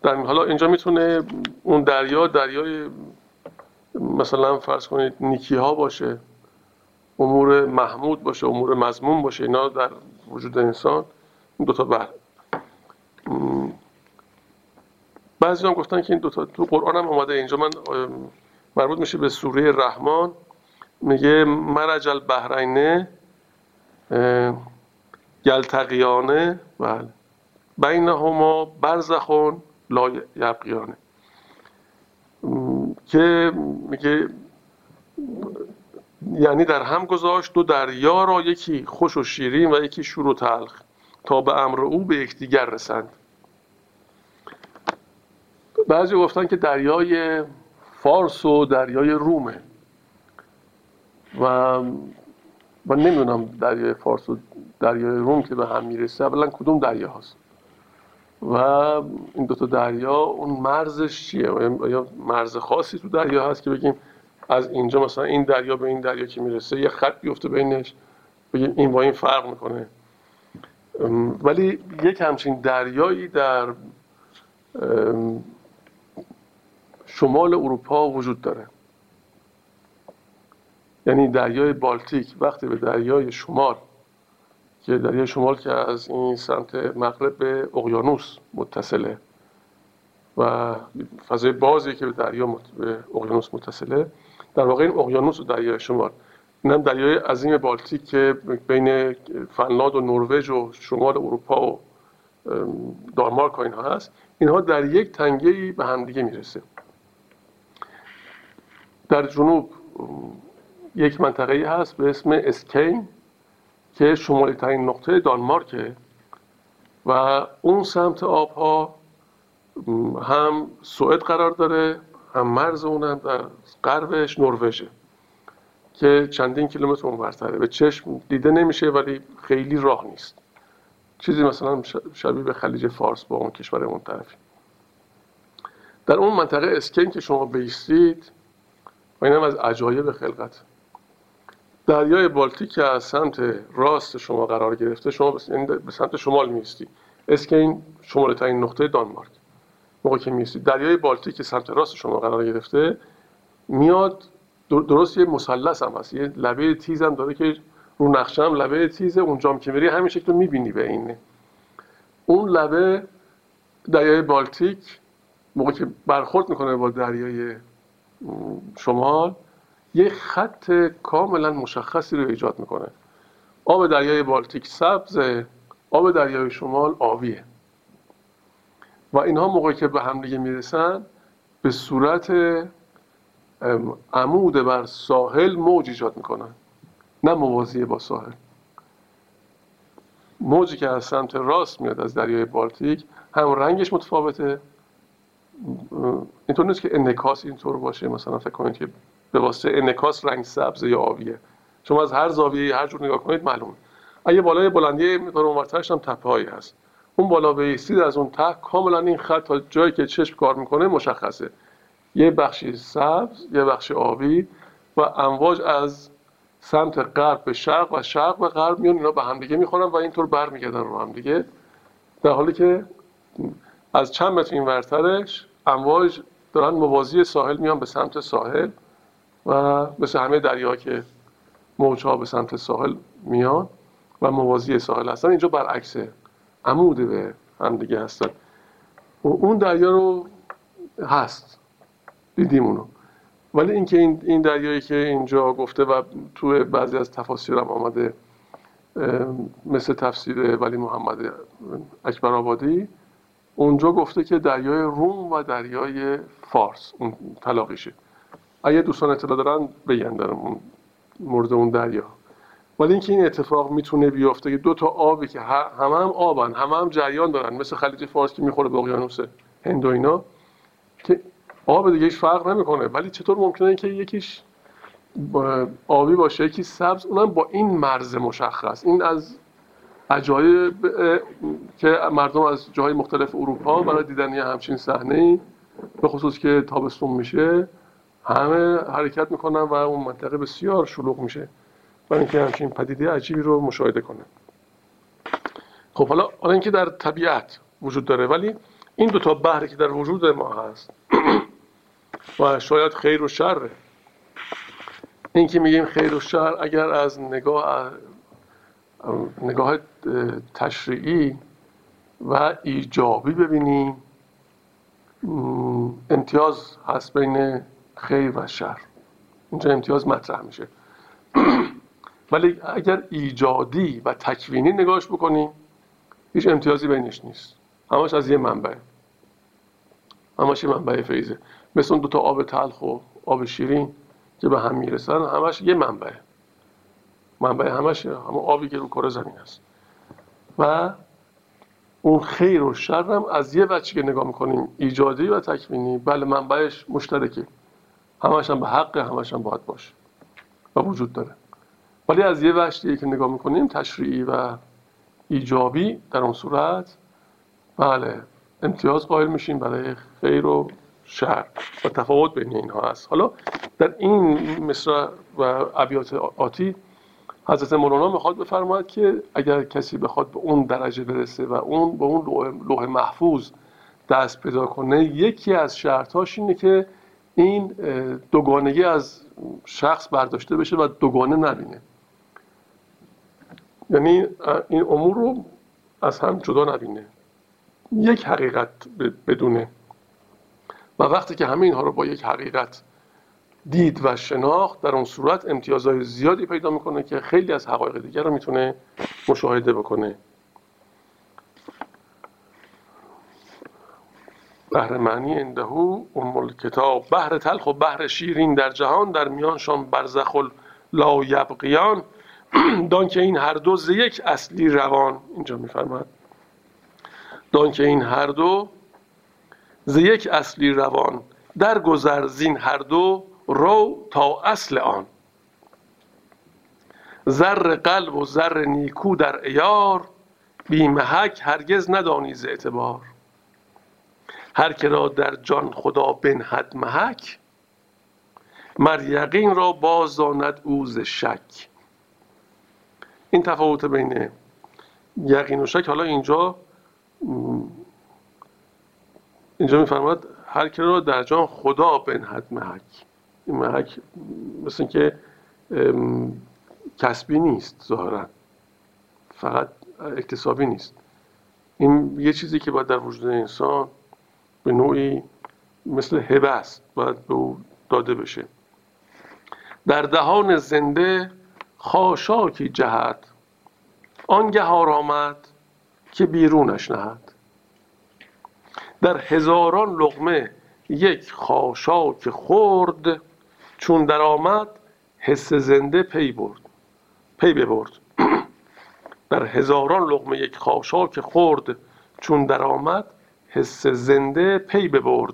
در حالا اینجا می‌تونه اون دریا دریای مثلا فرض کنید نیکی ها باشه. امور محمود باشه امور مضمون باشه اینا در وجود انسان این دوتا بر. بعضی هم گفتن که این دوتا تو قرآن هم اومده اینجا. من مربوط میشه به سوره رحمان. میگه مرج البحرینه یلتقیانه بله. بینهما برزخون لا یبقیانه که میگه یعنی در هم گذاشت دو دریا را یکی خوش و شیرین و یکی شور و تلخ تا به امر او به یکدیگر رسند. بعضی گفتن که دریای فارس و دریای رومه و من نمی‌دونم دریای فارس و دریای روم که به هم می‌رسه اولا کدوم دریا هست و این دوتا دریا اون مرزش چیه؟ یا مرز خاصی تو دریا هست که بگیم از اینجا مثلا این دریا به این دریا که می‌رسه یه خط بیفته بینش بگیم این با این فرق می‌کنه. ولی یک همچین دریایی در شمال اروپا وجود داره. یعنی دریای بالتیک وقتی به دریای شمال که دریای شمال که از این سمت مغرب به اقیانوس متصله و فضای بازی که به دریا به اقیانوس متصله در واقع این اقیانوس و دریای شمال. این هم دریای عظیم بالتیک که بین فنلاند و نروژ و شمال اروپا و دانمارک و اینها هست. اینها در یک تنگه به همدیگه می‌رسه. در جنوب یک منطقه هست به اسم اسکین که شمالی ترین نقطه دانمارکه و اون سمت آبها هم سوئد قرار داره هم مرز اونم در غربش نروژه که چندین کیلومتر اونورتره به چشم دیده نمیشه ولی خیلی راه نیست. چیزی مثلا شبیه به خلیج فارس با اون کشور اون طرفی. در اون منطقه اسکین که شما بیستید و اینم از عجایب خلقت. دریای بالتیک که از سمت راست شما قرار گرفته شما به سمت شمال میستی اسکین شمال ترین نقطه دانمارک. موقع که میستی دریای بالتیک که سمت راست شما قرار گرفته میاد درست یه مثلث هم هست یه لبه تیز هم داره که رو نقشه هم لبه تیزه اونجا که میری همین شکل می‌بینی به اینه. اون لبه دریای بالتیک موقع که برخورد می‌کنه با دریای شمال یه خط کاملا مشخصی رو ایجاد می‌کنه. آب دریای بالتیک سبز آب دریای شمال آبیه. و اینها موقعی که به همدیگه می‌رسن به صورت عمود بر ساحل موج ایجاد می‌کنن. نه موازی با ساحل. موجی که از سمت راست میاد از دریای بالتیک هم رنگش متفاوته. اینطور نیست که انکاس اینطور باشه. مثلا فکر کنید که به واسطه انکاس رنگ سبز یا آبیه. شما از هر زاویه هر جور نگاه کنید معلوم اگه بالای بلندی مقدار اونورترش هم تپه هایی هست. اون بالا بیستید از اون ته کاملا این خط تا جایی که چشم کار می‌کنه مشخصه. یه بخشی سبز یه بخشی آبی و امواج از سمت غرب به شرق و شرق به غرب میان اینا به همدیگه می‌خورن و اینطور برمیگردن رو همدیگه. در حالی که از چند متر این ورترش امواج دارن موازی ساحل میان به سمت ساحل و مثل همه دریا که موجها به سمت ساحل میان و موازی ساحل هستن اینجا برعکسه عمود به هم دیگه هستن. و اون دریا رو هست. دیدیم اونو ولی اینکه این این دریایی که اینجا گفته و تو بعضی از تفاسیر هم آمده مثل تفسیر ولی محمد اکبر آبادی اونجا گفته که دریای روم و دریای فارس اون طلاقیشه اگه دوستان اطلاع دارن بگن در مورد اون دریا. ولی اینکه این اتفاق می‌تونه بیفته که دو تا آبی که همه هم آبن همه هم جریان دارن مثل خلیج فارس که می‌خوره به اقیانوس هند و اینا که آب دیگه هیچ فرق نمی‌کنه. ولی چطور ممکنه که یکیش آبی باشه یکی سبز؟ اونم با این مرز مشخص. این از عجایب که مردم از جاهای مختلف اروپا برای دیدن یه همچین صحنه به خصوص که تابستون میشه همه حرکت می‌کنن و اون منطقه بسیار شلوغ میشه. برای اینکه همچین پدیده عجیبی رو مشاهده کنه. خب حالا حالا اینکه در طبیعت وجود داره ولی این دو تا بحری که در وجود ما هست و شاید خیر و شر. این که میگیم خیر و شر اگر از نگاه نگاه تشریعی و ایجابی ببینیم امتیاز هست بین خیر و شر. اینجا امتیاز مطرح میشه. ولی اگر ایجادی و تکوینی نگاهش بکنیم هیچ امتیازی بینش نیست. همش از یه منبع. همش یه منبع فیضه. مثل اون دوتا آب تلخ و آب شیرین که به هم می‌رسن همش یه منبع. منبع همش همون آبی که رو کره زمین است و اون خیر و شر هم از یه وجه که نگاه می‌کنیم ایجادی و تکوینی. بله منبعش مشترکه. همش هم به حق همش هم باید باشه و وجود داره. ولی از یه وجه که نگاه می‌کنیم تشریعی و ایجابی در اون صورت. بله امتیاز قائل میشیم برای خیر و شر و تفاوت بین اینها هست. حالا در این مصر و ابیات آتی حضرت مولانا می‌خواد بفرماید که اگر کسی بخواد به اون درجه برسه و اون به اون لوح محفوظ دست پیدا کنه یکی از شرطهاش اینه که این دوگانگی از شخص برداشته بشه و دوگانه نبینه. یعنی این امور رو از هم جدا نبینه. یک حقیقت بدونه. و وقتی که همه اینها رو با یک حقیقت دید و شناخت در اون صورت امتیازهای زیادی پیدا می‌کنه که خیلی از حقایق دیگر رو می‌تونه مشاهده بکنه. بهر معنی اندهو ام کتاب بهر تلخ و بهر شیرین در جهان در میانشان برزخ لا یبقیان دان که این هر دو یک اصلی روان. اینجا میفرماد دان که این هر دو ز یک اصلی روان در گذر زین هر دو رو تا اصل آن. زر قلب و زر نیکو در ایار بی محک هرگز ندانی ز اعتبار. هر که را در جان خدا بنهد محک مر یقین را باز داند او ز شک. این تفاوت بین یقین و شک حالا اینجا اینجا میفرماد هر که را در جان خدا بنهد محک. این محک مثل که کسبی نیست ظاهرا. فقط اکتسابی نیست. این یه چیزی که باید در وجود انسان به نوعی مثل هبه است باید به او داده بشه. در دهان زنده خاشاکی جهت آنگه آمد که بیرونش نهد. در هزاران لغمه یک خاشاک خورد چون در آمد حس زنده پی برد پی ببرد. در هزاران لغمه یک خاشاک خورد چون در آمد حس زنده پی ببرد.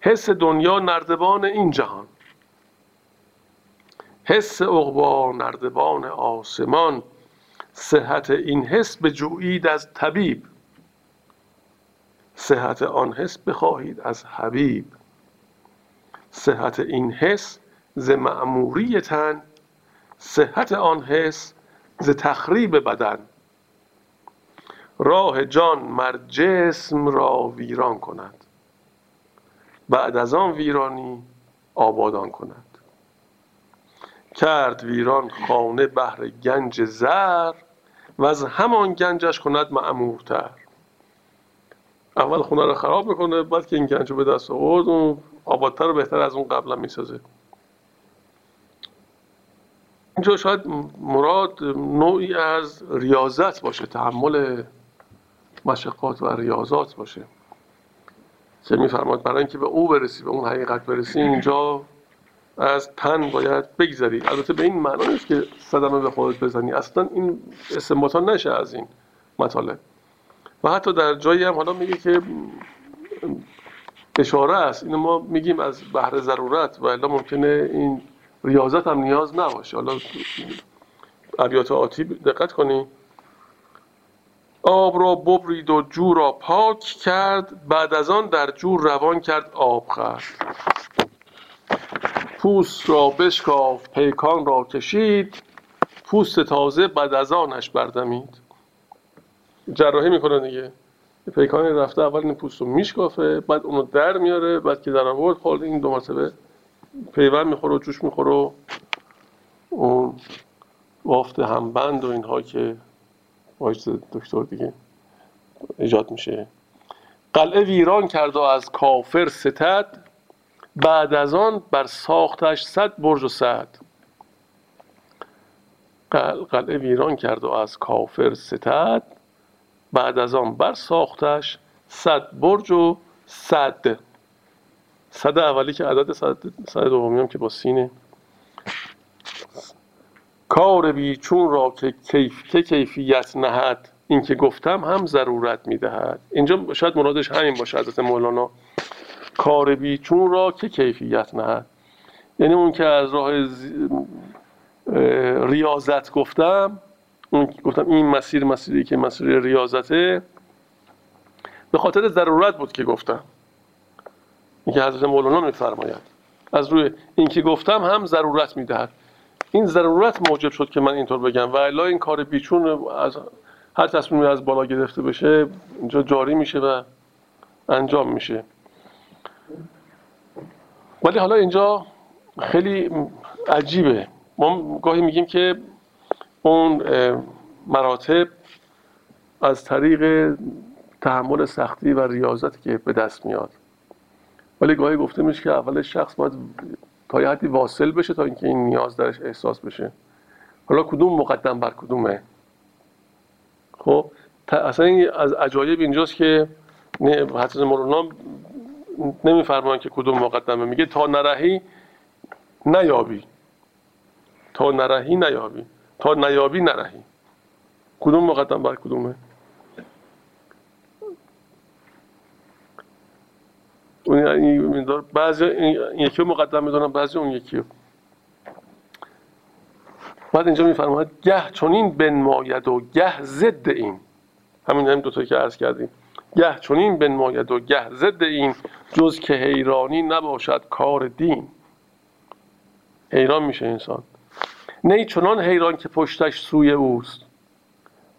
حس دنیا نردبان این جهان. حس عقبا نردبان آسمان. صحت این حس بجویید از طبیب. صحت آن حس بخواهید از حبیب. صحت این حس ز معموری تن صحت آن حس ز تخریب بدن. راه جان مر جسم را ویران کند. بعد از آن ویرانی آبادان کند. کرد ویران خانه بهر گنج زر و از همان گنجش کند معمورتر اول خونه رو خراب می‌کنه بعد که این گنج به دست آورد اون آبادتر و بهتر از اون قبلا می‌سازه. اینجا شاید مراد نوعی از ریاضت باشه تحمل مشقات و ریاضات باشه. که میفرماد برای اینکه به او برسی به اون حقیقت برسی اینجا از تن باید بگذری. البته به این معنا نیست که صدمه به خودت بزنی. اصلا این استنباطا نشه از این مطالب. و حتی در جایی هم حالا میگه که اشاره است. اینو ما میگیم از بهر ضرورت و الا ممکنه این ریاضت هم نیاز نباشه. حالا ابیات آتی دقت کنی آب را ببرید و جو را پاک کرد بعد از آن در جو روان کرد آب خرد پوست را بشکاف پیکان را کشید پوست تازه بعد از آنش بردمید. جراحی می‌کنه دیگه. پیکان رفته اول این پوست رو میشکافه بعد اونو در میاره بعد که در آورد خورد این دو مرتبه پیوند می‌خوره و جوش می‌خوره و اون بافت همبند و اینها که واجد دکتر دیگه ایجاد میشه. قلعه ویران کرد و از کافر ستد. بعد از آن بر ساختش صد برج و صد. قلعه ویران کرد و از کافر ستد. بعد از آن بر ساختش صد برج و صد. صد اولی که عدد صد, صد دومی هم که با سینه کار بی چون را که کیف که کیفیت نهد این که گفتم هم ضرورت می‌دهد. اینجا شاید مرادش همین باشه حضرت مولانا. کار بی چون را که کیفیت نهد. یعنی اون که از راه ریاضت گفتم اون گفتم این مسیر مسیری که مسیر ریاضته به خاطر ضرورت بود که گفتم. این که حضرت مولانا میفرماید. از روی این که گفتم هم ضرورت می‌دهد. این ضرورت موجب شد که من اینطور بگم. و الا این کار بیچون از هر تصمیمی از بالا گرفته بشه اینجا جاری میشه و انجام میشه. ولی حالا اینجا خیلی عجیبه. ما گاهی میگیم که اون مراتب از طریق تحمل سختی و ریاضتی که به دست میاد. ولی گاهی گفته میشه که اول شخص باید تا یه حدی واصل بشه تا اینکه این نیاز درش احساس بشه. حالا کدوم مقدم بر کدومه؟ خب اصلا این از عجایب اینجاست که حضرت مولانا نمیفرمان که کدوم مقدمه. میگه تا نرهی نیابی. تا نرهی نیابی. تا نیابی نرهی. کدوم مقدم بر کدومه؟ اون یعنی بعضی این یکی مقدم می‌دونن بعضی اون یکی بعد اینجا میفرماید گه چونین بنماید و گه ضد این. همین هم دوتا که عرض کردیم. گه چونین بنماید و گه ضد این جز که حیرانی نباشد کار دین. حیران میشه انسان. نه چنان حیران که پشتش سوی اوست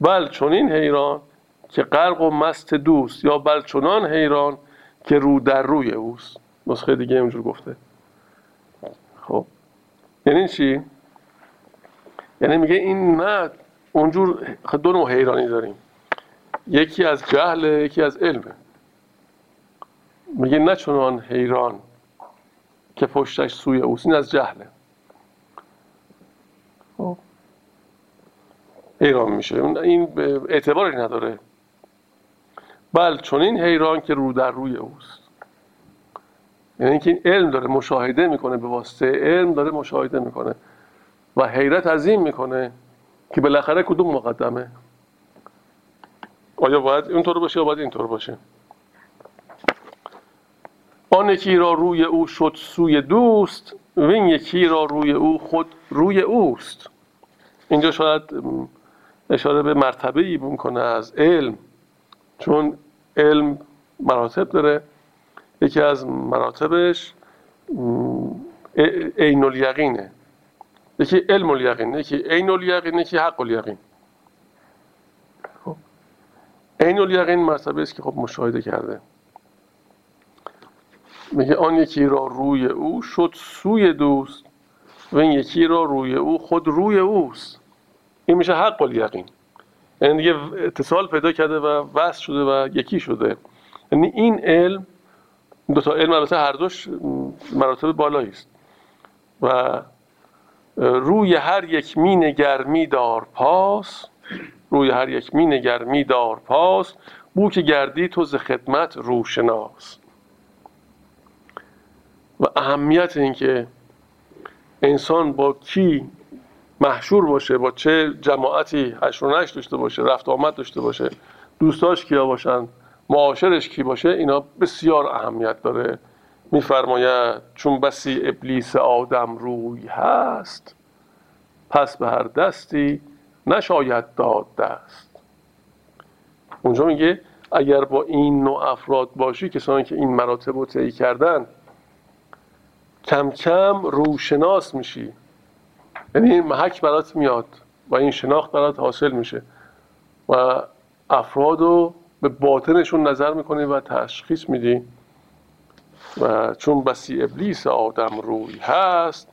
بل چنین حیران که غرق و مست دوست یا بل چنان حیران که رو در روی اوست. نسخه دیگه اونجور گفته. خب. یعنی چی؟ یعنی میگه این نه اونجور دو نوع حیرانی داریم. یکی از جهل یکی از علمه. میگه نه چنان حیران که پشتش سوی اوست. این از جهله. خب. حیران میشه. این اعتباری نداره. بل چون این حیران که رو در روی اوست. یعنی اینکه این علم داره مشاهده می‌کنه به واسطه علم داره مشاهده می‌کنه و حیرت عظیم می‌کنه که بالاخره کدوم مقدمه؟ آیا باید اینطور باشه یا باید اینطور باشه؟ آن یکی را روی او شد سوی دوست و این یکی را روی او خود روی اوست. اینجا شاید اشاره به مرتبه ای می‌کنه از علم چون علم مراتب داره. یکی از مراتبش عین الیقینه. یکی علم الیقین یکی عین الیقین یکی حق الیقین. خب عین الیقین مرتبه است که خب مشاهده کرده. میگه آن یکی را روی او شد سوی دوست و این یکی رو روی او خود روی اوست. این میشه حق الیقین. یعنی دیگه اتصال پیدا کرده و وصل شده و یکی شده. یعنی این علم دو تا علم البته هر دوش مراتب بالایی است. و روی هر یک می نگر می دار پاس روی هر یک می نگر می دار پاس. بو که گردی تو ز خدمت روشناس. و اهمیت این که انسان با کی محشور باشه با چه جماعتی نشت داشته باشه رفت آمد داشته باشه دوستاش کیا باشن معاشرش کی باشه اینا بسیار اهمیت داره. میفرماید چون بسی ابلیس آدم روی هست پس به هر دستی نشاید داد دست. اونجا میگه اگر با این نوع افراد باشی کسانی که این مراتب رو طی کردن کم کم روشناس میشی. یعنی این محک برات میاد و این شناخت برات حاصل میشه و افراد رو به باطنشون نظر می‌کنی و تشخیص میدی. و چون بسی ابلیس آدم روی هست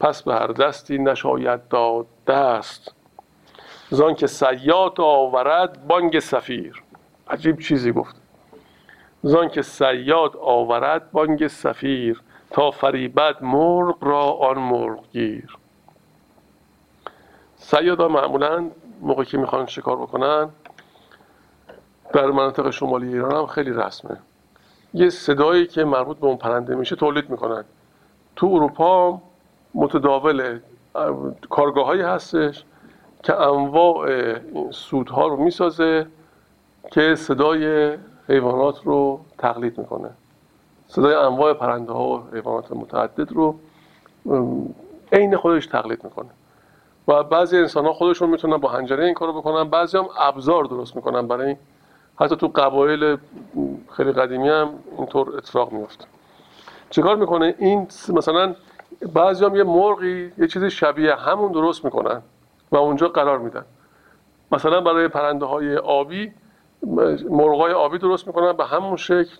پس به هر دستی نشاید داد دست. زان که سیاد آورد بانگ سفیر. عجیب چیزی گفت. زان که سیاد آورد بانگ سفیر تا فریبد مرغ را آن مرغ گیر. سیادا معمولا موقعی که می‌خوان شکار بکنن در مناطق شمالی ایران هم خیلی رسمه. یه صدایی که مربوط به اون پرنده میشه تولید می‌کنن. تو اروپا متداول کارگاه هایی هستش که انواع سودها رو می‌سازه که صدای حیوانات رو تقلید می‌کنه. صدای انواع پرنده ها و حیوانات متعدد رو عین خودش تقلید می‌کنه. و بعضی انسان ها خودشون می‌تونن با هنجره این کارو بکنن بعضی هم ابزار درست می‌کنن برای این. حتی تو قبایل خیلی قدیمی هم اینطور اتفاق میفته چیکار می‌کنه؟ این مثلا بعضی هم یه مرغی یه چیزی شبیه همون درست می‌کنن و اونجا قرار میدن. مثلا برای پرنده های آبی مرغای آبی درست می‌کنن به همون شکل.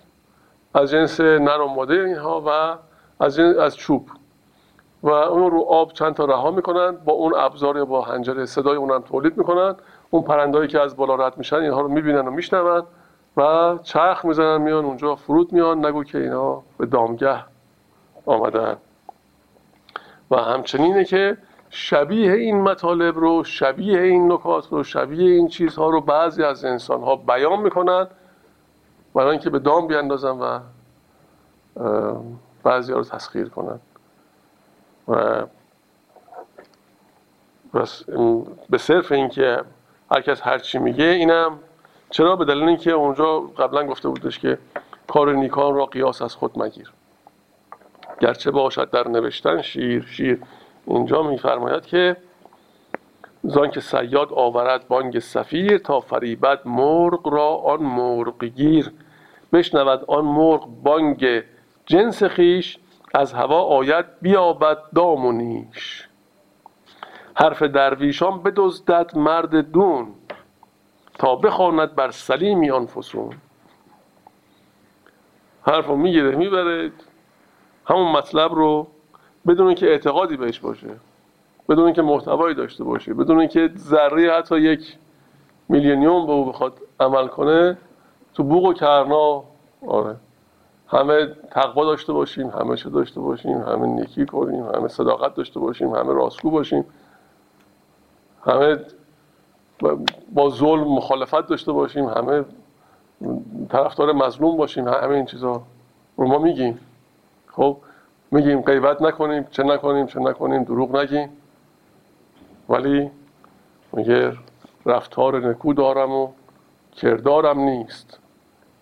از جنس نر و ماده اینها و از از چوب. و اون رو آب چند تا رها می‌کنن با اون ابزار یا با هنجره صدای اونم تولید می‌کنن. اون پرندهایی که از بالا رد میشن اینها رو می‌بینن و میشنون و چرخ می‌زنن میان اونجا فرود میان. نگو که اینا به دامگه آمدن. و همچنینه که شبیه این مطالب رو شبیه این نکات رو شبیه این چیزها رو بعضی از انسان ها بیان می‌کنن. برای اینکه به دام بیاندازن و بعضی ها رو تسخیر کنن. و به صرف اینکه هر کس هر چی میگه اینم چرا به دلیل اینکه اونجا قبلا گفته بودش که کار نیکان را قیاس از خود مگیر. گرچه باشد در نوشتن شیر شیر اینجا میفرماید که زان که سیاد آورد بانگ سفیر تا فریبت مرغ را آن مرغ گیر. بشنود آن مرغ بانگ جنس خیش از هوا آید بیابد دام و نیش. حرف درویشان بدزدد مرد دون تا بخواند بر سلیمی آن فسون. حرف رو می‌گیره می‌بره. همون مطلب رو بدون اینکه اعتقادی بهش باشه بدون اینکه محتوایی داشته باشه بدون اینکه ذره حتی یک میلیونیوم به او بخواد عمل کنه تو بوق و کرنا آره. همه تقوا داشته باشیم همه چه داشته باشیم همه نیکی کنیم همه صداقت داشته باشیم همه راستگو باشیم. همه با ظلم مخالفت داشته باشیم همه طرفدار مظلوم باشیم همه این چیزا. رو ما میگیم. خب میگیم غیبت نکنیم چه نکنیم چه نکنیم دروغ نگیم. ولی میگه رفتار نکو دارم و کردارم نیست.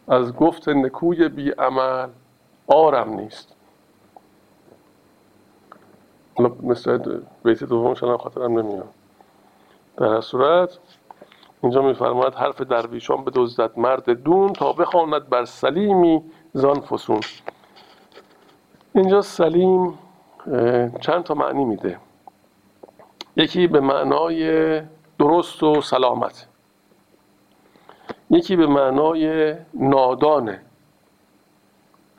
از گفت نکوی بی عمل آرم نیست. مثل بیت دومش هم خاطرم نمیاد. در صورت اینجا میفرماید حرف درویشان به دزدت مرد دون تا بخواند بر سلیمی زان فسون. اینجا سلیم چند تا معنی میده. یکی به معنای درست و سلامت. یکی به معنای نادانه.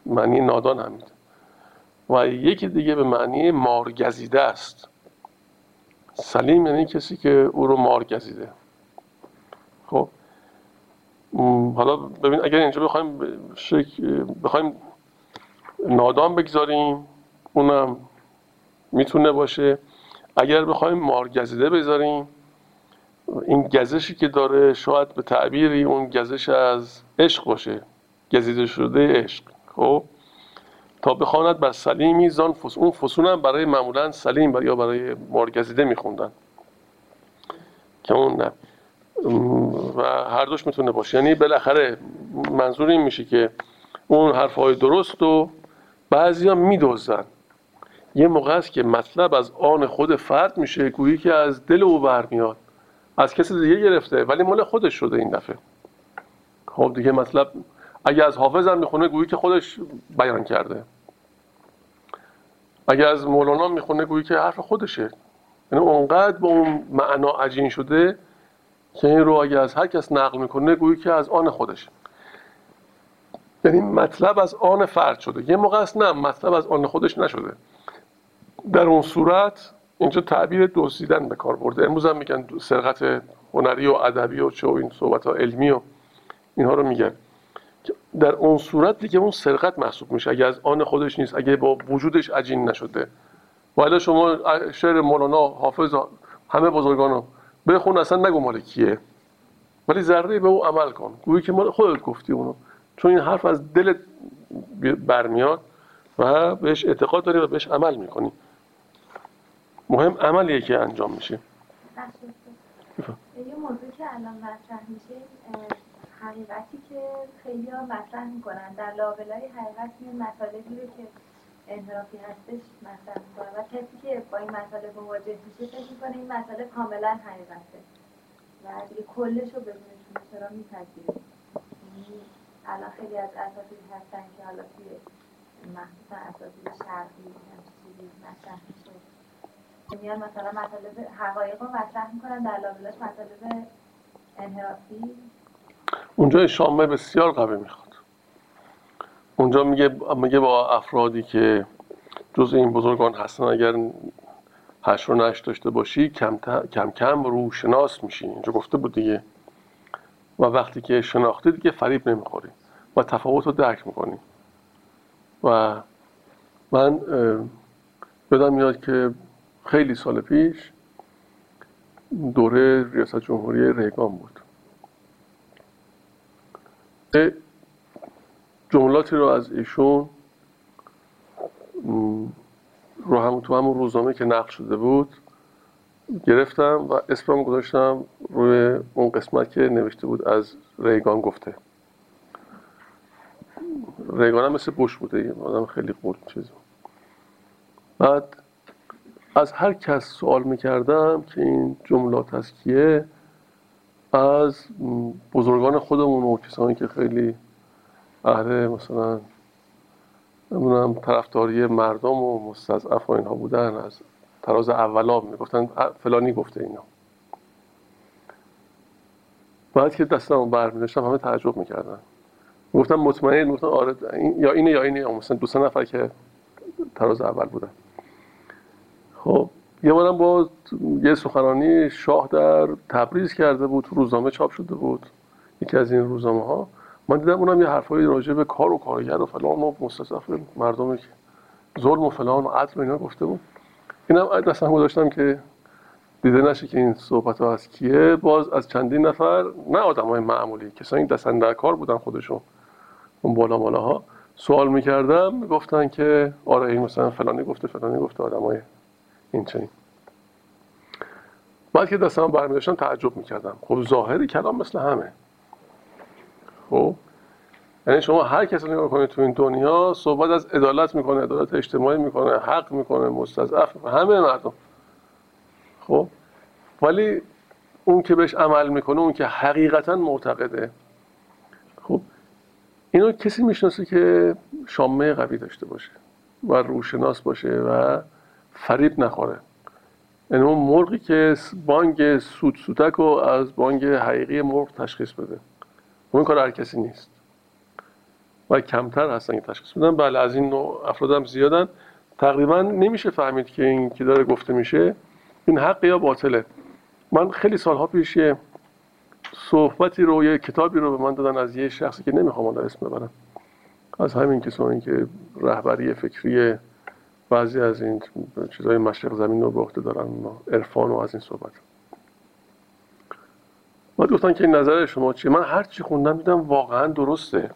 معنی نادان هم میده و یکی دیگه به معنی مارگزیده است. سلیم یعنی کسی که او رو مار گزیده خب حالا ببین اگر اینجا بخوایم شک... بخوایم نادام بگذاریم اونم می‌تونه باشه. اگر بخوایم مارگزیده بذاریم این گزشی که داره شاید به تعبیری اون گزش از عشق باشه گزیده شده عشق. خب؟ تا بخواند بر سلیمی زان فس... اون فسون هم برای معمولا سلیم یا برای مارگزیده میخوندن. که اون نه. و هر دوش می‌تونه باشه. یعنی بالاخره منظور این میشه که اون حرفهای درست و بعضی ها میدوزن. یه موقع است که مطلب از آن خود فرد میشه گویی که از دل او برمیاد. از کسی دیگه گرفته ولی مال خودش شده این دفعه. خب دیگه مطلب اگه از حافظ هم می‌خونه گویی که خودش بیان کرده. اگه از مولانا می‌خونه گویی که حرف خودشه. یعنی اونقدر به اون معنا عجین شده که این رو اگه از هر کس نقل می‌کنه گویی که از آن خودش یعنی مطلب از آن فرد شده. یه موقع است نه مطلب از آن خودش نشده. در اون صورت اینجا تعبیر دزدیدن به کار برده. امروز هم میگن سرقت هنری و ادبی و چه و این صحبت ها علمی و اینها رو میگن. در اون صورت دیگه اون سرقت محسوب میشه. اگه از آن خودش نیست اگه با وجودش عجین نشده. و شما شعر مولانا حافظ همه بزرگانو بخون اصلا نگو مال کیه. ولی ذره به او عمل کن. گویی که مال خودت گفتی اونو. چون این حرف از دلت برمیاد و بهش اعتقاد داری و بهش عمل می‌کنی. مهم عملیه که انجام میشه. یه موضوع که الان مطرح میشه حقیقتی که خیلی ها مطرح می‌کنن. در لابلای حقیقت این مطالبی رو که انحرافی هستش مطرح می‌کنن. و کسی که با این مطالب مواجه میشه فکر می‌کنه این مطالب کاملا حقیقته. و دیگه کلش رو بدون چرا میپذیره یعنی الان خیلی از اساتید هستن که حالا توی مخصوصا اساتید شرقی همچین چیزی مطرح میشه. میان مثلا مطالب حقایق رو مطرح می‌کنن در لابلاش مطالب انحرافی. اونجا شامه بسیار قوی می‌خواد. اونجا میگه میگه با افرادی که جز این بزرگان هستن اگر هش رو نش داشته باشی کم, کم کم رو شناس میشی. اینجا گفته بود دیگه. و وقتی که شناختی دیگه فریب نمی‌خوری و تفاوت رو درک می‌کنی. و من بدم میاد که خیلی سال پیش دوره ریاست جمهوری ریگان بود. جملاتی رو از ایشون رو هم تو همون روزنامه که نقل شده بود گرفتم و اسمم گذاشتم روی اون قسمت که نوشته بود از ریگان گفته. ریگان هم مثل بوش بوده آدم خیلی قول چیز. بعد از هر کس سوال می‌کردم که این جملات از کیه؟ از بزرگان خودمون و کسانی که خیلی اهل مثلا نمی‌دونم طرفداری مردم و مستضعف و اینها بودن از تراز اولا می‌گفتن فلانی گفته اینا. بعد که دستم برمیداشتم همه تعجب می‌کردن. گفتم مطمئن؟ گفتم آره این یا اینه یا اینه. مثلا دو سه نفر که تراز اول بودن. خب یه بارم با یه سخنرانی شاه در تبریز کرده بود روزنامه چاپ شده بود یکی از این روزنامه ها من دیدم اونم یه حرفایی راجع به کار و کارگر و فلان و مستضعف مردمی که ظلم و فلان و عدل اینا گفته بود. اینم دستم گذاشتم که دیده نشه که این صحبت ها از کیه. باز از چندین نفر نه آدم های معمولی کسانی دستن کار بودن خودشون اون بالا بالا ها سوال می‌کردم گفتن که آره این مثلا فلانی گفته فلانی گفته آدم های این چنین بعد که دستم برمی داشتم تعجب می‌کردم. خب ظاهر کلام مثل همه. خب؟ یعنی شما هر کسی نگاه کنید تو این دنیا صحبت از عدالت می‌کنه عدالت اجتماعی می‌کنه حق می‌کنه مستضعف می‌کنه همه مردم. خب؟ ولی اون که بهش عمل می‌کنه اون که حقیقتا معتقده. خب؟ اینو کسی می‌شناسه که شامه قوی داشته باشه و روشناس باشه و فریب نخوره. یعنی اون مرغی که بانگ سود سوتک رو از بانگ حقیقی مرغ تشخیص بده. اون کار هر کسی نیست. و کمتر هستن که تشخیص بدن. بله از این نوع افراد هم زیادن. تقریبا نمیشه فهمید که این که داره گفته میشه. این حق یا باطله. من خیلی سالها پیش یه صحبتی رو یه کتابی رو به من دادن از یه شخصی که نمی‌خوام در اسم ببرم. از همین کسانی که رهبری فکری بعضی از این چیزهای مشرق زمین رو به عهده دارن عرفان و از این صحبت. بعد گفتن که این نظر شما چیه؟ من هر چی خوندم دیدم واقعا درسته.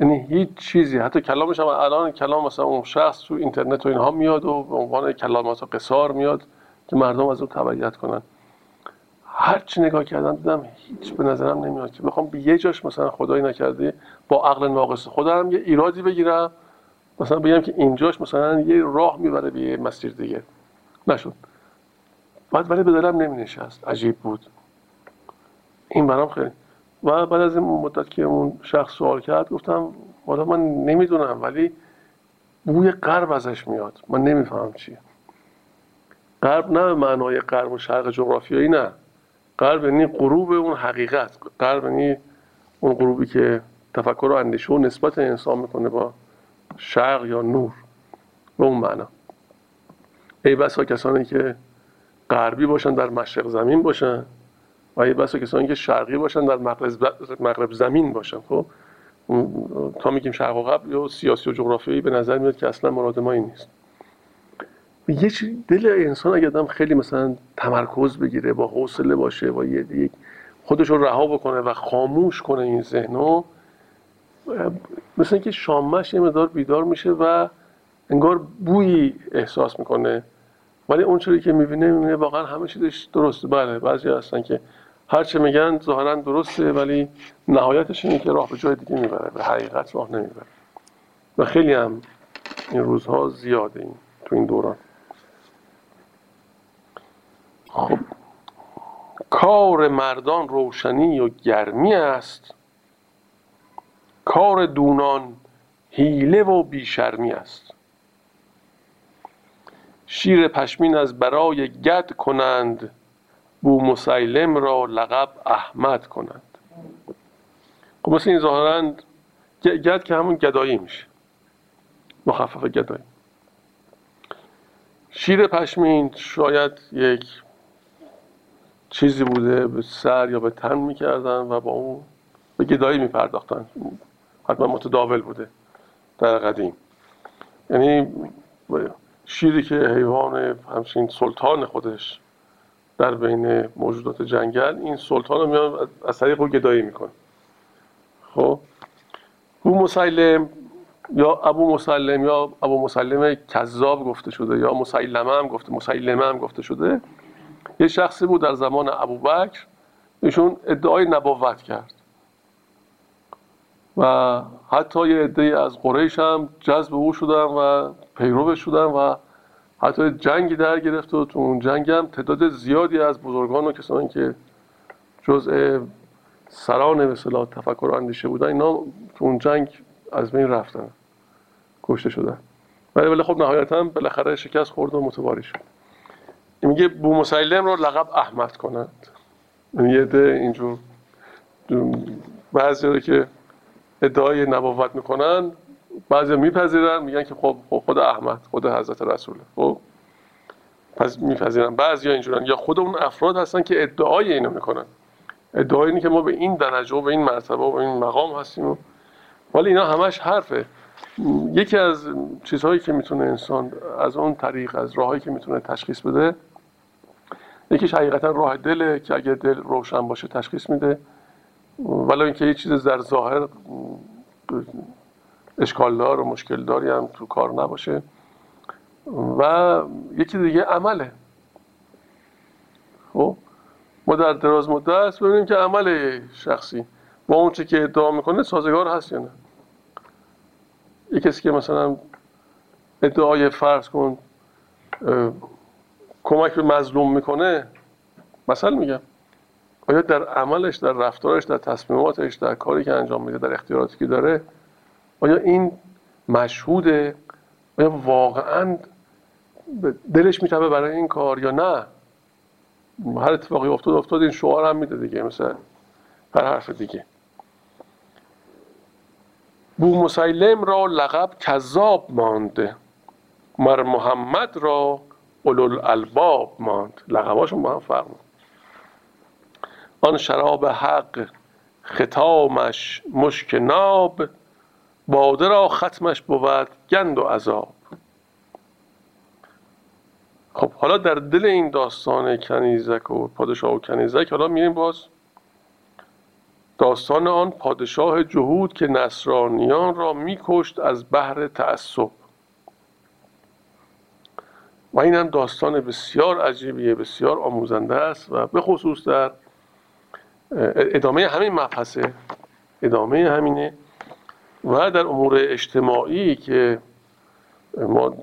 یعنی هیچ چیزی حتی کلامش هم الان کلام مثلا اون شخص تو اینترنت و اینها میاد و به عنوان کلامات قصار میاد که مردم از اون تبعیت کنن. هر چی نگاه کردم دیدم هیچ به نظرم نمیاد که بخوام به یه جاش مثلا خدایی نکرده با عقل ناقص خودم یه ایرادی بگیرم مثلا بگم که اینجاش مثلا یه راه می‌بره به مسیر دیگه. نشد. بعد ولی به دلم نمی نشست عجیب بود. این برام خیلی. و بعد از این مدت که اون شخص سوال کرد گفتم والا من نمی‌دونم ولی بوی غرب ازش میاد. من نمیفهم چیه. غرب نه به معنای غرب و شرق جغرافیایی نه. غرب یعنی غروب اون حقیقت. غرب یعنی اون غروبی که تفکر و اندیشه و نسبت انسان می‌کنه با شرق یا نور به اون معنا. ای بسا کسانی که غربی باشن در مشرق زمین باشن و ای بسا کسانی که شرقی باشن در مغرب زمین باشن. خب تا میگیم شرق و غرب یا سیاسی و جغرافیایی به نظر میاد که اصلا مراد ما این نیست. یه چیز دل انسان اگه آدم خیلی مثلا تمرکز بگیره با حوصله باشه با یه خودش رو رها بکنه و خاموش کنه این ذهنو مثل اینکه شامش یه مدار بیدار میشه و انگار بویی احساس می‌کنه. ولی اون چیزی که می‌بینه می‌بینه واقعا همه چیزش درسته. بله بعضی هستن که هر چه میگن ظاهرا درسته ولی نهایتش اینه که راه به جای دیگه می‌بره به حقیقت راه نمی‌بره. و خیلی هم این روزها زیاده این تو این دوران. خب کار مردان روشنی و گرمی است. کار دونان حیله و بیشرمی است. شیر پشمین از برای گد کنند بو مسیلم را لقب احمد کنند. خب مثل این ظاهرا گد که همون گدایی میشه. مخفف گدایی. شیر پشمین شاید یک چیزی بوده به سر یا به تن می‌کردن و با اون به گدایی میپرداختن. حتما متداول بوده در قدیم. یعنی شیری که حیوان همچین سلطان خودش در بین موجودات جنگل این سلطان رو میان از طریق او گدایی می‌کنه. خب؟ او مسلم یا ابو مسلم یا ابو مسلم کذاب گفته شده یا مسلمه هم گفته مسلمه هم گفته شده. یه شخصی بود در زمان ابوبکر ایشون ادعای نبوت کرد. و حتی یه عده از قریش هم جذب او شدن و پیروش شدن و حتی جنگی در گرفت و تو اون جنگ هم تعداد زیادی از بزرگان و کسانی که جزء سران مثلا تفکر و اندیشه بودن اینا تو اون جنگ از بین رفتن کشته شدن. ولی ولی خب نهایتا بالاخره شکست خورد و متواری شد. میگه بو مسیلم رو لقب احمد کنند. یه ده اینجور بعضی که ادعای نبوت می‌کنن بعضی میپذیرن میگن که خب, خب خود احمد خود حضرت رسوله خب؟ پس میپذیرن. بعضی اینجورن. یا خود اون افراد هستن که ادعای اینو می‌کنن. ادعای اینه که ما به این درجه و به این مرتبه و به این مقام هستیم و ولی اینا همش حرفه. یکی از چیزهایی که می‌تونه انسان از اون طریق از راههایی که می‌تونه تشخیص بده یکیش حقیقتا راه دله که اگه دل روشن باشه تشخیص میده. ولی اینکه یه چیز در ظاهر اشکالدار و مشکلداری هم تو کار نباشه. و یکی دیگه عمله. خب ما در دراز مدت ببینیم که عمل شخصی با اون چی که ادعا می‌کنه سازگار هست یا نه. یه کسی که مثلا ادعای فرض کن کمک به مظلوم می‌کنه مثلا میگم. آیا در عملش در رفتارش در تصمیماتش در کاری که انجام میده در اختیاراتی که داره آیا این مشهوده؟ آیا واقعا دلش میتبه برای این کار یا نه؟ هر اتفاقی افتاد افتاد این شعار هم میده دیگه مثل هر حرف دیگه. بو مسیلم را لقب کذاب مانده مر محمد را الالباب ماند. لقباشون با هم فرق. آن شراب حق ختامش مشک ناب باده را ختمش بود گند و عذاب. خب حالا در دل این داستان کنیزک و پادشاه و کنیزک حالا میریم باز داستان آن پادشاه جهود که نصرانیان را میکشت از بحر تعصب. و این هم داستان بسیار عجیبیه بسیار آموزنده است و به خصوص در ادامه همین مبحثه. ادامه همینه. و در امور اجتماعی که ما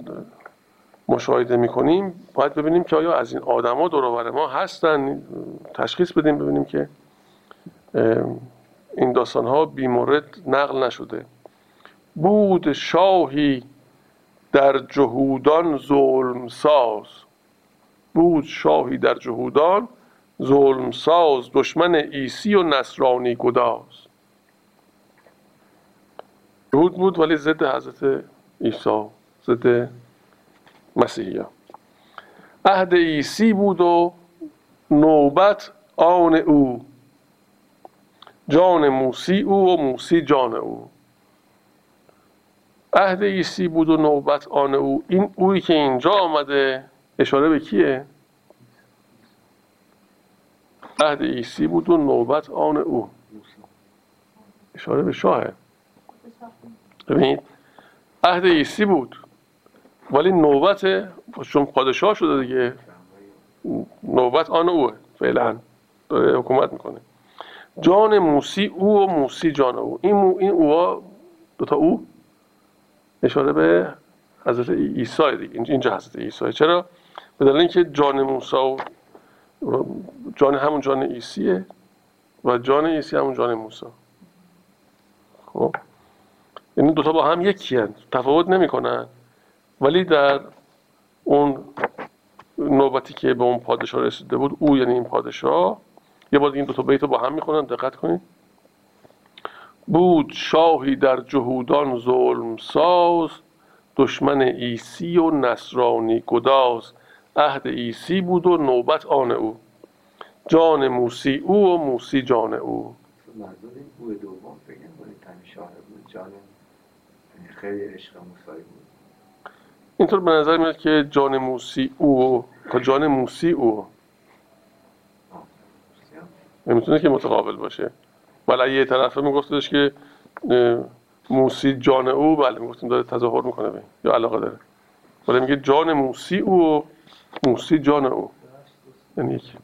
مشاهده می‌کنیم باید ببینیم که آیا از این آدما دور ما هستن. تشخیص بدیم ببینیم که این داستان ها بیمورد نقل نشده. بود شاهی در جهودان ظلم ساز بود شاهی در جهودان ظلم ساز دشمن عیسی و نصرانی گداز. جهود بود ولی ضد حضرت عیسی ضد مسیحی عهد عیسی بود و نوبت آن او. جان موسی او و موسی جان او. عهد عیسی بود و نوبت آن او. این اویی که اینجا آمده اشاره به کیه؟ عهد عیسی بود و نوبت آن او. اشاره به شاهه. ببینید عهد عیسی بود ولی نوبت چون پادشاه شده دیگه نوبت آن اوه فعلا. داره حکومت می‌کنه. جان موسی او و موسی جان او. این, مو این اوها دوتا او؟ اشاره به حضرت عیسی دیگه اینجا حضرت عیسی. چرا؟ به دلیل اینکه جان موسی و جان همون جان عیسیه و جان عیسی همون جان موسی. خب. یعنی دوتا با هم یکی هست تفاوت نمی‌کنن. ولی در اون نوبتی که به اون پادشاه رسیده بود او یعنی این پادشاه یه بار این دو تا بیت با هم می‌خونن. دقت کنید. بود شاهی در جهودان ظلم ساز دشمن عیسی و نصرانی گداز. عهد عیسی بود و نوبت آن او. جان موسی او و موسی جان او. خیلی عشق موسی بود. اینطور به نظر میاد که جان موسی او تا جان موسی او. نمی‌تونه که متقابل باشه. ولی یه طرفه میگفتش که موسی جان او بله می‌گفتیم داره تظاهر می‌کنه به یا علاقه داره. ولی میگه جان موسی او موسی جان او. یعنی یکی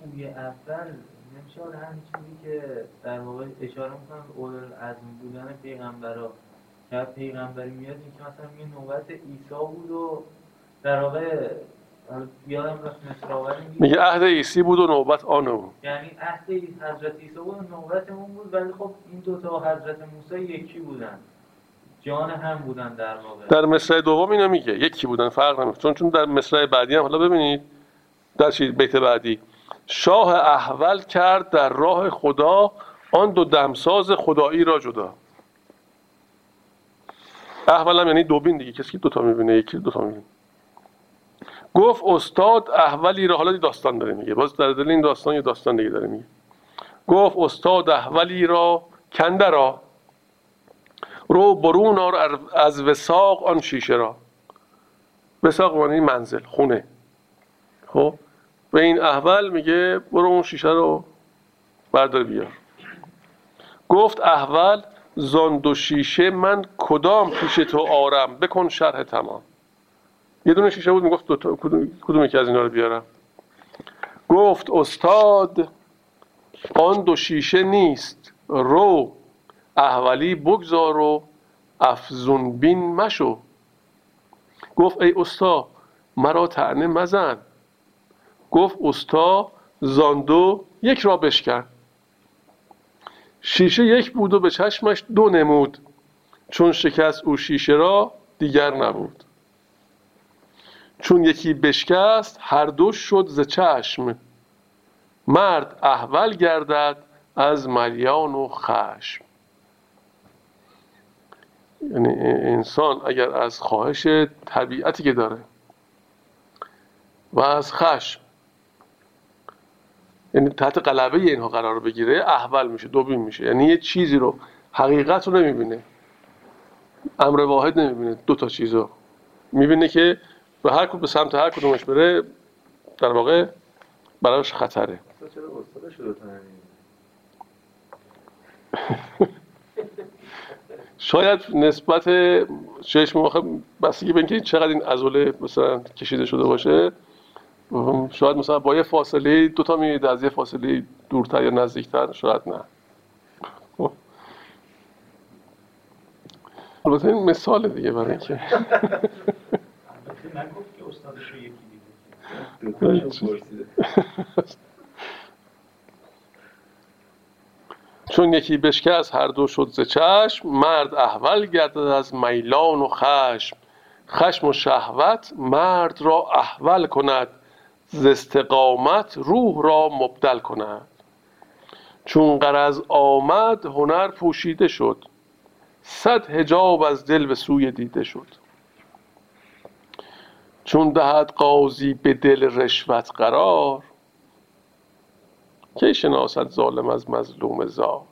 خوبی اول نمیشه همین چیزی که در واقع اشاره می‌کنم اول از بودن پیغمبرا که پیغمبری میاد که مثلا میگه نوبت عیسی بود و در واقع میگه عهد عیسی بود و نوبت آن او. یعنی عهد حضرت عیسی بود و نوبت اون بود ولی خب این دوتا حضرت موسی یکی بودن. جان هم بودن در واقع در مصرع دوم اینو میگه. یکی بودن فرق نمی‌کنه. چون چون در مصرع بعدی هم حالا ببینید در بیت بعدی. شاه احول کرد در راه خدا آن دو دمساز خدایی را جدا. احول هم یعنی دوبین دیگه. کسی دوتا می‌بینه یکی دوتا می‌بینه. گفت استاد احولی را حالا داستان داره میگه. باز در دل این داستان یه داستان دیگه داره میگه. گفت استاد احولی را کنده را رو برون آر از وساق آن شیشه را. وساق معنی منزل خونه. خب؟ به این احول میگه برو اون شیشه رو بردار بیار. گفت احول زان دو شیشه من کدام پیش تو آرم؟ بکن شرح تمام. یه دونه شیشه بود می‌گفت دوتا کدوم, کدوم یکی از اینا رو بیارم. گفت استاد آن دو شیشه نیست. رو احولی بگذار و افزون بین مشو. گفت ای استا مرا تعنه مزن. گفت استا زاندو یک را بشکن. شیشه یک بود و به چشمش دو نمود. چون شکست او شیشه را دیگر نبود. چون یکی بشکست هر دو شد ز چشم. مرد احول گردد از ملیان و خشم. یعنی انسان اگر از خواهش طبیعتی که داره و از خشم یعنی تحت قلبه اینها قرار بگیره احول میشه دوبین میشه. یعنی یه چیزی رو حقیقت رو نمی‌بینه. امر واحد نمی‌بینه. دو تا چیز رو. می‌بینه که به هر کدوم به سمت هر کدومش بره در واقع براش خطره. شاید نسبت چشم آخه بستگی به اینکه چقدر این عضله مثلا کشیده شده باشه شاید مثلا با یه فاصله دو تا میید از یه فاصله دورتر یا نزدیکتر شاید نه. خب. البته این مثال دیگه برای اینکه. نگفت که استادش رو یکی دیده چون یکی بشکه از هر دو شد ز چشم مرد احول گردد از میلان و خشم. خشم و شهوت مرد را احول کند ز استقامت روح را مبدل کند. چون قرض آمد هنر پوشیده شد صد هجاب از دل به سوی دیده شد. چون دهد قاضی به دل رشوت قرار کی شناسد ظالم از مظلوم زار؟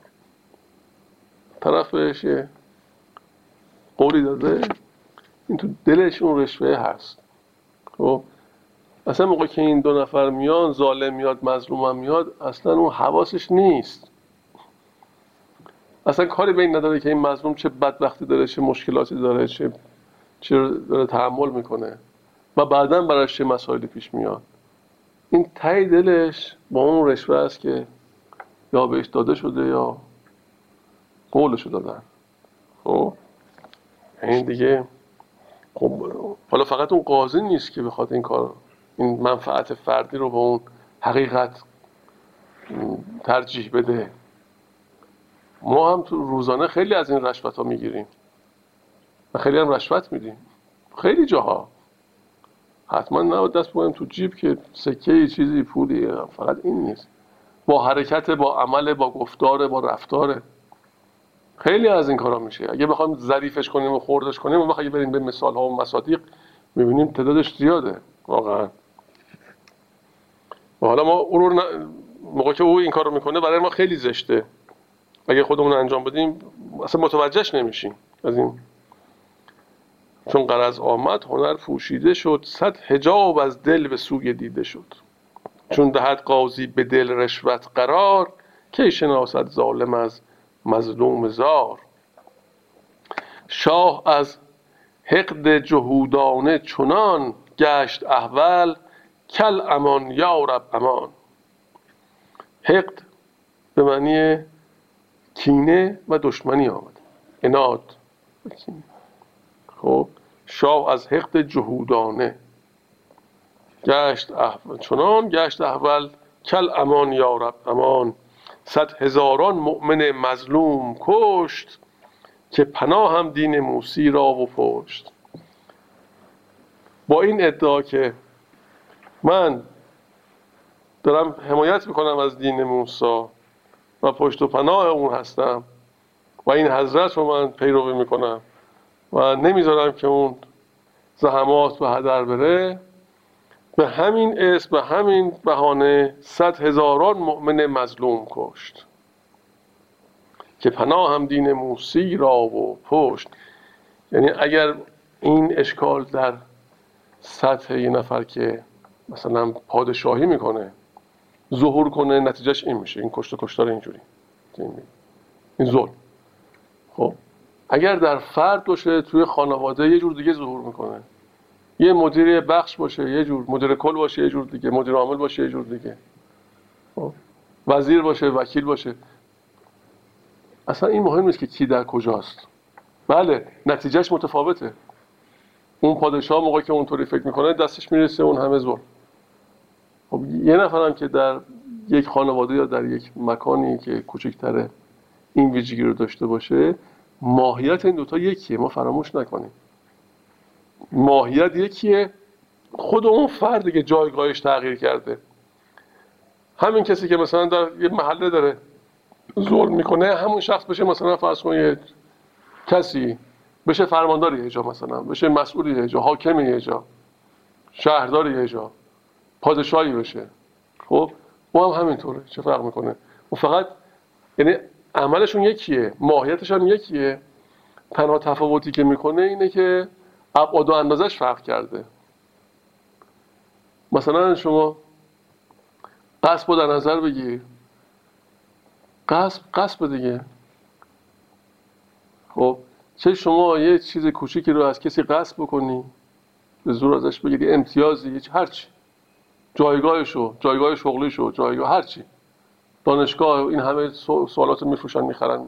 طرف بهش قولی داده. این تو دلش اون رشوه هست. خب اصلا موقع که این دو نفر میان ظالم میاد مظلوم میاد اصلا اون حواسش نیست. اصلا کاری به این نداره که این مظلوم چه بدبختی داره چه مشکلاتی داره چه چه داره تحمل می‌کنه. و بعدا براش چه مسائلی پیش میاد. این تای دلش با اون رشوه است که یا بهش داده شده یا قولشو دادن. خب؟ این دیگه خب حالا فقط اون قاضی نیست که بخواد این کار این منفعت فردی رو به اون حقیقت ترجیح بده. ما هم تو روزانه خیلی از این رشوت ها می‌گیریم. و خیلی هم رشوت میدیم. خیلی جاها. حتما نباید دست بگویم تو جیب که سکه چیزی پولی فقط این نیست. با حرکت با عمل با گفتار با رفتاره خیلی از این کارا میشه. اگه بخوایم ظریفش کنیم و خوردش کنیم و اگه بریم به مثال ها و مصادیق می‌بینیم تعدادش زیاده. واقعا. و حالا ما او رو موقع که او این کارو می‌کنه برای ما خیلی زشته. اگه خودمون انجام بدیم اصلا متوجهش نمیشیم از این. چون قرض آمد هنر پوشیده شد صد هجاب از دل به سوی دیده شد. چون دهد قاضی به دل رشوت قرار کی شناسد ظالم از مظلوم زار؟ شاه از حقد جهودانه چنان گشت احول کل امان یا رب امان. حقد به معنی کینه و دشمنی آمد. اناد خب شاه از حقد جهودانه. گشت احول چنان گشت احول کل امان یا رب امان. صد هزاران مؤمن مظلوم کشت که پناه هم دین موسی را و پشت. با این ادعا که من دارم حمایت می‌کنم از دین موسا و پشت و پناه اون هستم و این حضرت رو من پیروی می‌کنم. و نمی‌ذارم که اون زحمات به هدر بره. به همین اسم به همین بهانه صد هزاران مؤمن مظلوم کشت. که پناه هم دین موسی را و پشت. یعنی اگر این اشکال در سطح یه نفر که مثلا پادشاهی می‌کنه ظهور کنه نتیجهش این میشه. این کشت و کشتار اینجوری. این ظلم. خب؟ اگر در فرد باشه توی خانواده یه جور دیگه ظهور می‌کنه. یه مدیر بخش باشه یه جور مدیر کل باشه یه جور دیگه. مدیر عامل باشه یه جور دیگه. خب. وزیر باشه وکیل باشه. اصلا این مهم نیست که کی در کجاست. بله نتیجهش متفاوته. اون پادشاه موقعی که اونطوری فکر می‌کنه دستش می‌رسه اون همه زور خب یه نفرم که در یک خانواده یا در یک مکانی که کوچکتره این ویژگی رو داشته باشه ماهیت این دوتا یکیه ما فراموش نکنیم. ماهیت یکیه خود اون فردی که جایگاهش تغییر کرده. همین کسی که مثلا در یه محله داره ظلم می‌کنه همون شخص بشه مثلا فرض کن کسی بشه فرماندار یه جا مثلا بشه مسئول یه جا حاکم یه جا شهردار یه جا پادشاهی بشه. خب او هم همینطوره چه فرق می‌کنه؟ و فقط یعنی عملشون یکیه ماهیتش هم یکیه. تنها تفاوتی که می‌کنه اینه که ابعاد و اندازش فرق کرده. مثلا شما قصب رو در نظر بگیر. قصب قصب دیگه. خب چه شما یه چیز کوچیکی رو از کسی قصب بکنی به زور ازش بگیری امتیازی هیچ هرچی جایگاهشو جایگاه شغلیشو جایگاه هرچی دانشگاه این همه سوالات میفروشن می‌خرن.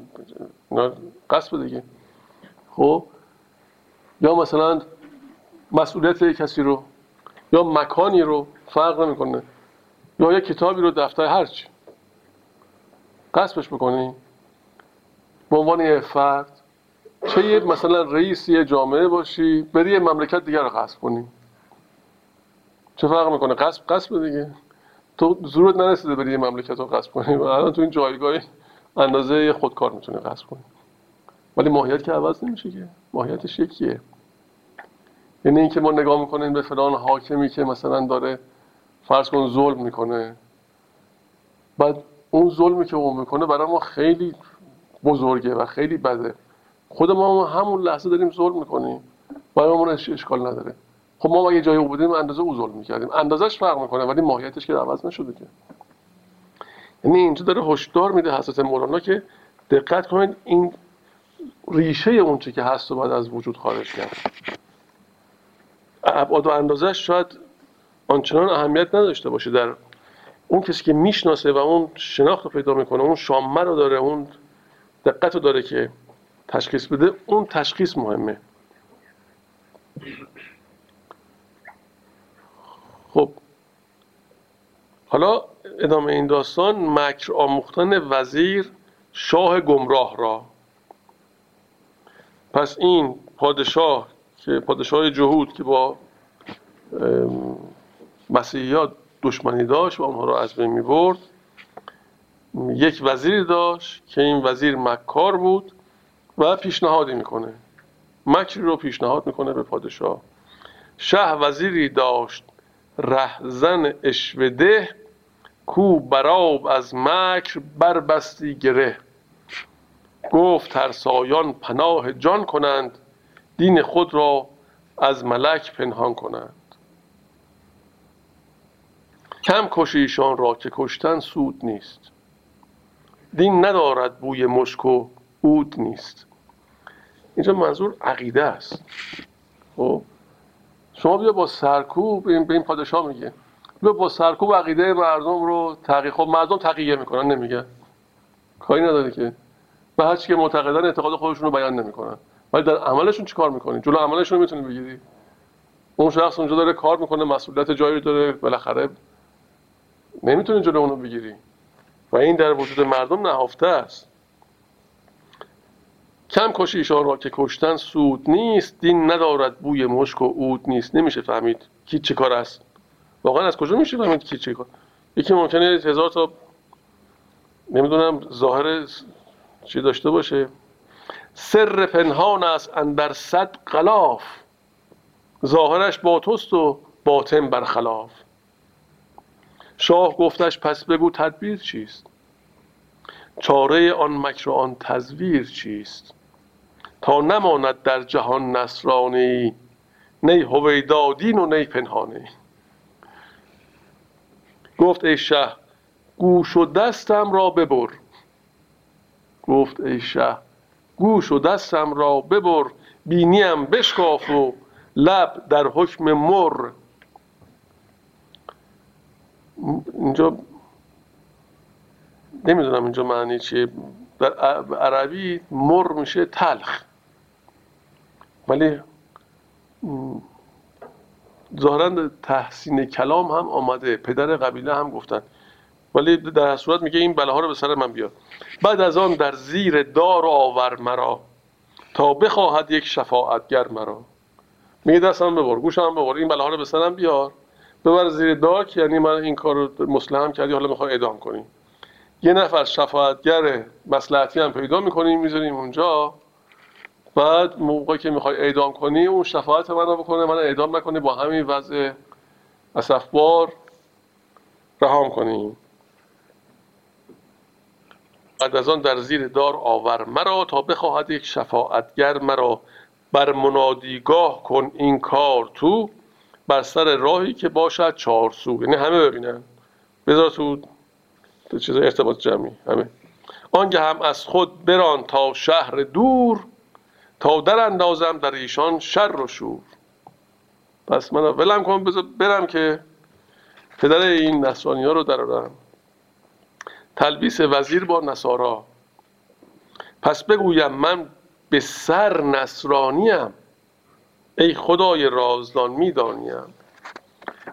اینا قصب دیگه. خب؟ یا مثلا مسئولیت کسی رو یا مکانی رو فرق نمی‌کنه یا یه کتابی رو دفتر هرچی. قصبش بکنی. به عنوان یه فرد چه یه مثلا رئیس یه جامعه باشی بری یه مملکت دیگر رو قصب کنی. چه فرق می‌کنه؟ قصب قصب دیگه. تو زورت نرسیده بری یه مملکت رو قصب کنی. و الان تو این جایگاه اندازه خودکار می‌تونی قصب کنی. ولی ماهیت که عوض نمیشه که. ماهیتش یکیه. یعنی اینکه ما نگاه می‌کنیم به فلان حاکمی که مثلا داره فرض کن ظلم می‌کنه. بعد اون ظلمی که اون می‌کنه برای ما خیلی بزرگه و خیلی بده. خود ما همون لحظه داریم ظلم می‌کنیم. برای ما اشکال نداره. خب ما جای او بودیم اندازه او ظلم می‌کردیم. اندازش فرق می‌کنه ولی ماهیتش که عوض نشده که. یعنی اینجا داره هشدار میده حضرت مولانا که دقت کنید این ریشه اون چی که هست و بعد از وجود خارج کرد. ابعاد و اندازش شاید آنچنان اهمیت نداشته باشه در اون کسی که می‌شناسه و اون شناخت رو پیدا می‌کنه اون شامه رو داره اون دقت رو داره که تشخیص بده اون تشخیص مهمه. خب. حالا ادامه این داستان مکر آموختن وزیر شاه گمراه را. پس این پادشاه که پادشاه جهود که با مسیحیات دشمنی داشت و اونها رو از بین می برد یک وزیر داشت که این وزیر مکار بود و پیشنهادی می‌کنه. مکری رو پیشنهاد می‌کنه به پادشاه. شه وزیری داشت رهزن اشوده کو براب از مکر بربستی گره. گفت ترسایان پناه جان کنند دین خود را از ملک پنهان کنند. کم کشیشان را که کشتن سود نیست. دین ندارد بوی مشک و عود نیست. اینجا منظور عقیده است. خب؟ شما بیا با سرکوب به این پادشاه میگه. بیا با سرکوب عقیده مردم رو تقیه خب مردم تقیه می‌کنن نمیگه. کاری نداره که. و هرچی که معتقدن اعتقاد خودشون رو بیان نمی‌کنن. ولی در عملشون چی کار می‌کنی؟ جلو عملشون رو می‌تونی بگیری. اون شخص اونجا داره کار می‌کنه مسئولیت جایی داره بالاخره نمی‌تونی جلو اونو بگیری. و این در وجود مردم نهفته است. کم کشی ایشان را که کشتن سود نیست دین ندارد بوی مشک و عود نیست. نمیشه فهمید کی چه کار است. واقعا از کجا میشه فهمید کی چه کار؟ یکی ممکنه هزار تا نمی‌دونم ظاهر چی داشته باشه. سر پنهان است اندر صد غلاف. ظاهرش با توست و باطن برخلاف. شاه گفتش پس بگو تدبیر چیست؟ چاره آن مکر آن تزویر چیست؟ تا نماند در جهان نصرانی نی هویدادین و نی پنهانی. گفت ای شه گوش و دستم را ببر. گفت ای شه گوش و دستم را ببر بینیم بشکاف و لب در حکم مر. اینجا نمی‌دونم اینجا معنی چیه. در عربی مر میشه تلخ. ولی ظاهرا تحسین کلام هم آمده. پدر قبیله هم گفتن. ولی در صورت میگه این بلاها رو به سر من بیار. بعد از آن در زیر دار آور مرا تا بخواهد یک شفاعتگر مرا. میگه دستم ببر گوشم ببر این بلاها رو به سرم بیار. ببر زیر دار که یعنی من این کار رو مسلحم کردی حالا می‌خوای ادام کنیم یه نفر شفاعتگر مسلحتی هم پیدا می‌کنیم می‌ذاریم اونجا بعد موقعی که می‌خوای اعدام کنی اون شفاعت من رو بکنه من اعدام نکنی با همین وضع اصفبار رهام کنیم. بعد از آن در زیر دار آور مرا تا بخواهد یک شفاعتگر مرا. بر منادیگاه کن این کار تو بر سر راهی که باشد چهار سو. یعنی همه ببینن. بذار تو چیز ارتباط جمعی. همه. آنگه هم از خود بران تا شهر دور تا در اندازم در ایشان شر و شور. پس من ولم کنم بذار برم که پدر این نصرانی ها رو درارم تلبیس وزیر با نصارا. پس بگویم من به سر نصرانیم. ای خدای رازدان می‌دانیم.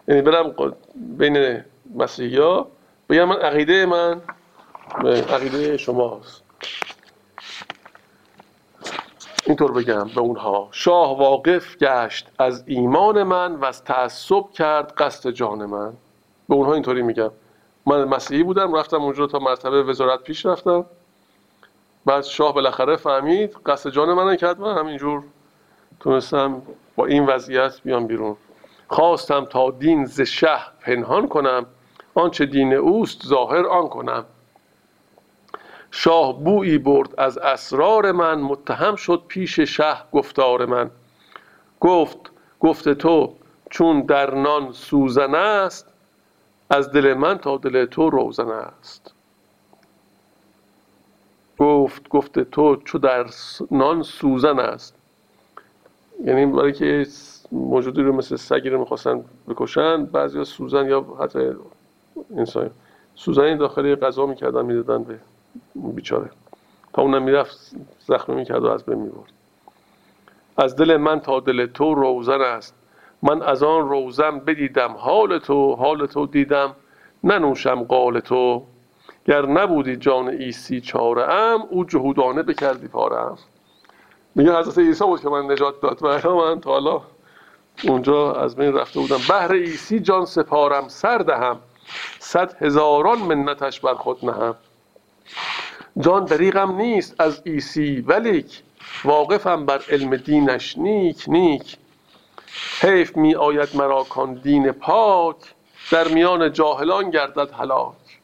یعنی برم بین مسیحی ها بگم من عقیده من عقیده شماست. اینطور بگم به اونها شاه واقف گشت از ایمان من و از تعصب کرد قصد جان من. به اونها اینطوری میگم. من مسیحی بودم رفتم اونجا تا مرتبه وزارت پیش رفتم. بعد شاه بالاخره فهمید قصد جان من کرد من همینجور تونستم با این وضعیت بیام بیرون. خواستم تا دین ز شه پنهان کنم آنچه دین اوست ظاهر آن کنم. شاه بویی برد از اسرار من متهم شد پیش شه گفتار من. گفت گفت تو چون در نان سوزن است از دل من تا دل تو روزن است. گفت گفت تو چو در نان سوزن است. یعنی برای که موجودی رو مثل سگی رو می‌خواستن بکشن بعضی سوزن یا حتی انسان سوزنی داخل غذا می‌کردن می‌دادن به بیچاره. تا اونم می‌رفت زخمی می‌کرد و از بین می‌برد. از دل من تا دل تو روزن است. من از آن روزن بدیدم حال تو حال تو دیدم. ننوشم قال تو. گر نبودی جان عیسی چاره ام او جهودانه بکردی پاره ام میگه حضرت عیسی بود که من نجات داد. و من تا حالا اونجا از بین رفته بودم. بهر عیسی جان سپارم سر دهم. صد هزاران منتش بر خود نهم. جان دریغم نیست از عیسی ولیک واقفم بر علم دینش نیک نیک. حیف می آید مرا کان دین پاک در میان جاهلان گردد هلاک.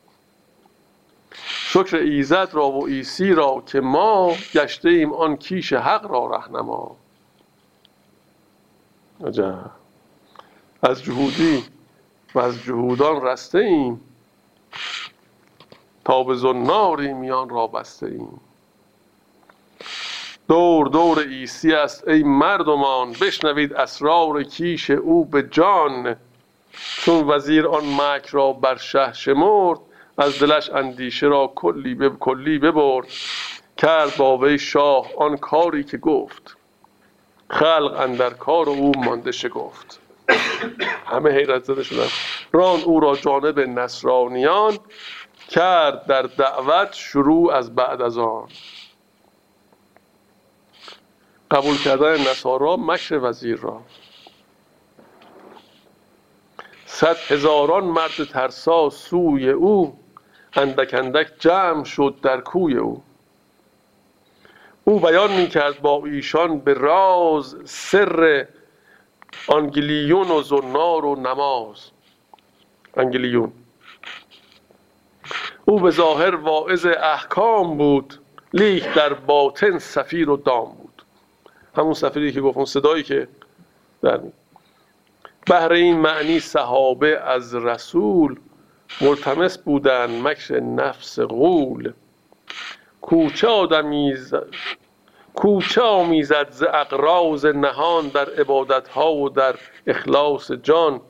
شکر ایزد را و عیسی را که ما گشته ایم آن کیش حق را رهنما. عجب. از جهودی و از جهودان رسته ایم تا به زناری میان را بسته ایم دور دور عیسی است ای مردمان بشنوید اسرار کیش او به جان. چون وزیر آن مکر را بر شه شمرد از دلش اندیشه را کلی به کلی ببرد. کرد با وی شاه آن کاری که گفت. خلق اندر کار او مانده شگفت. همه حیرت زده شدن ران او را جانب نصرانیان کرد در دعوت شروع از بعد از آن. قبول کردن نصارا مکر وزیر را. صد هزاران مرد ترسا سوی او اندک اندک جمع شد در کوی او. او بیان می کرد با ایشان به راز سر انگلیون و زنار و نماز. انگلیون. او به ظاهر واعظ احکام بود لیک در باطن صفیر و دام بود. همون صفیری که گفت اون صدایی که در بهر این معنی صحابه از رسول ملتمس بودن مکر نفس غول. کوچه آدمی ز- کوچه آمیزد ز اقراض نهان در عبادت ها و در اخلاص جان.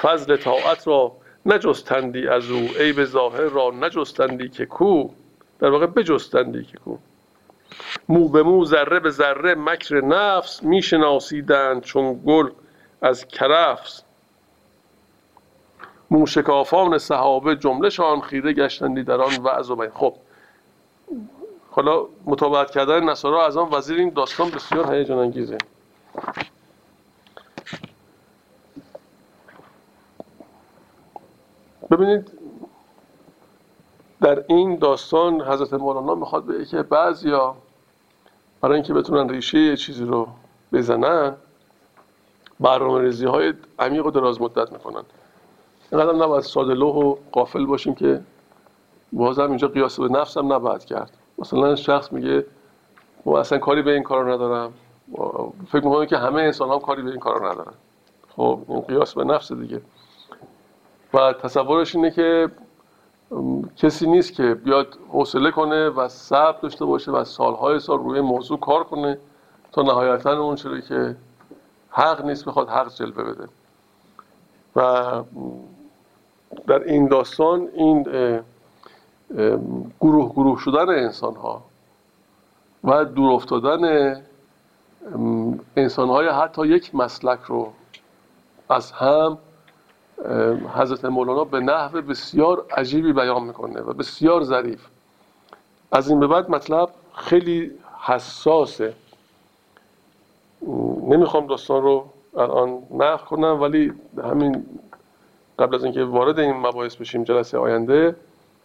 فضل طاعت را نجستندی از او عیب ظاهر را نجستندی که کو؟ در واقع بجستندی که کو؟ مو به مو ذره به ذره مکر نفس میشناسیدند چون گل از کرفس. موشکافان صحابه جملهشان خیره گشتندی در آن وعظ و بیان. خب حالا متابعت کردن نصارا از آن وزیر این داستان بسیار هیجان انگیزه. ببینید در این داستان حضرت مولانا می‌خواد بگه که بعضیا برای اینکه بتونن ریشه یه چیزی رو بزنن برنامه ریزی های عمیق و دراز مدت می‌کنن. اینقدر نباید ساده لوح و قافل باشیم که بازم اینجا قیاس به نفس هم نباید کرد. مثلا شخص میگه ما اصلا کاری به این کار ندارم. فکر می‌کنم که همه انسان هم کاری به این کار ندارن. خب این قیاس به نفس دیگه. و تصورش اینه که کسی نیست که بیاد حوصله کنه و صبر داشته باشه و سالهای سال روی موضوع کار کنه تا نهایتا اون چیزی که حق نیست بخواد حق جلوه بده. و در این داستان این گروه گروه شدن انسان ها و دور افتادن انسان های حتی یک مسلک رو از هم حضرت مولانا به نحو بسیار عجیبی بیان می‌کنه و بسیار ظریف. از این به بعد مطلب خیلی حساسه. نمی‌خوام داستان رو الان نقل کنم ولی همین قبل از اینکه وارد این مباحث بشیم جلسه آینده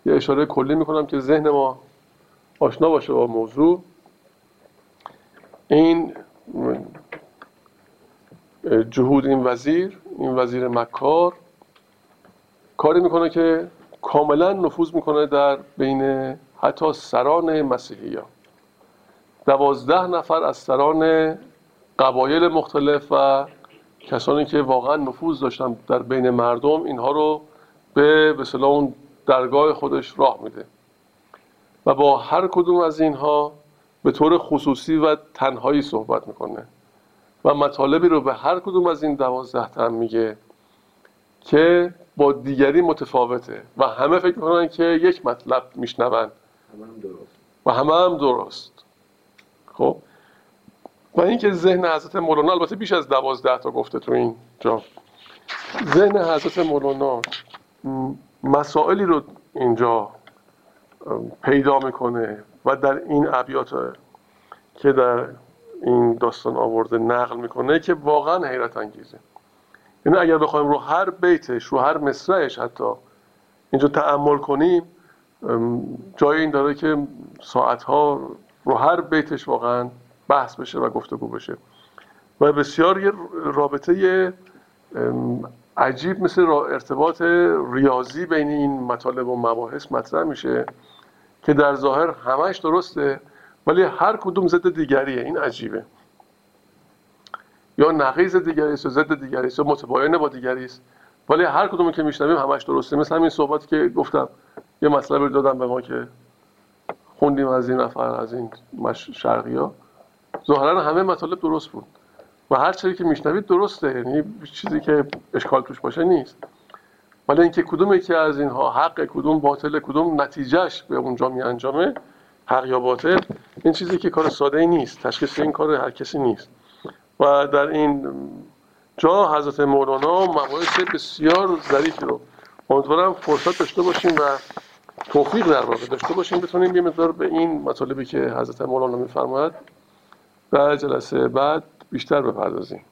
یه اشاره کلی می‌کنم که ذهن ما آشنا باشه با موضوع. این جهود این وزیر این وزیر مکار کاری می‌کنه که کاملا نفوذ می‌کنه در بین حتی سران مسیحی ها دوازده نفر از سران قبایل مختلف و کسانی که واقعا نفوذ داشتن در بین مردم اینها رو به به اون درگاه خودش راه میده. و با هر کدوم از اینها به طور خصوصی و تنهایی صحبت می‌کنه. و مطالبی رو به هر کدوم از این دوازده تن میگه که با دیگری متفاوته و همه فکر می‌کنن که یک مطلب میشنون. و همه هم درست. خب؟ و اینکه ذهن حضرت مولانا البته بیش از دوازده تا گفته تو این جا. ذهن حضرت مولانا مسائلی رو اینجا پیدا می‌کنه و در این ابیات که در این داستان آورده نقل می‌کنه که واقعا حیرت انگیزه. یعنی اگر بخوایم رو هر بیتش رو هر مصرعش حتی اینجا تعمل کنیم جای این داره که ساعتها رو هر بیتش واقعا بحث بشه و گفتگو بشه. و بسیار یه رابطه عجیب مثل ارتباط ریاضی بین این مطالب و مباحث مطرح میشه که در ظاهر همش درسته ولی هر کدوم ضد دیگریه. این عجیبه. یا نقیض دیگری است یا ضد دیگری است یا متباین با دیگری است. ولی هر کدومی که میشنویم همش درسته. مثل همین صحبتی که گفتم. یه مطلب دادم به ما که خوندیم از این نفر از این شرقی ها ظاهرا همه مطالب درست بود. و هر چیزی که میشنوید درسته. یعنی چیزی که اشکال توش باشه نیست. ولی اینکه کدوم یکی از اینها حق کدوم باطل کدوم نتیجهش به اونجا می انجامه حق یا باطل این چیزی که کار ساده ای نیست. تشخیص این کار هر کسی نیست. و در این جا حضرت مولانا مباحث بسیار ظریفی رو. امیدوارم فرصت داشته باشیم و توفیق در واقع داشته باشیم. بتونیم یه مقدار به این مطالبی که حضرت مولانا میفرماید در جلسه بعد بیشتر بپردازیم.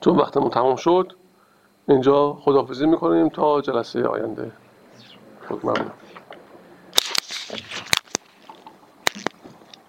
چون وقتمون تمام شد اینجا خداحافظی می‌کنیم تا جلسه آینده. خود ممنون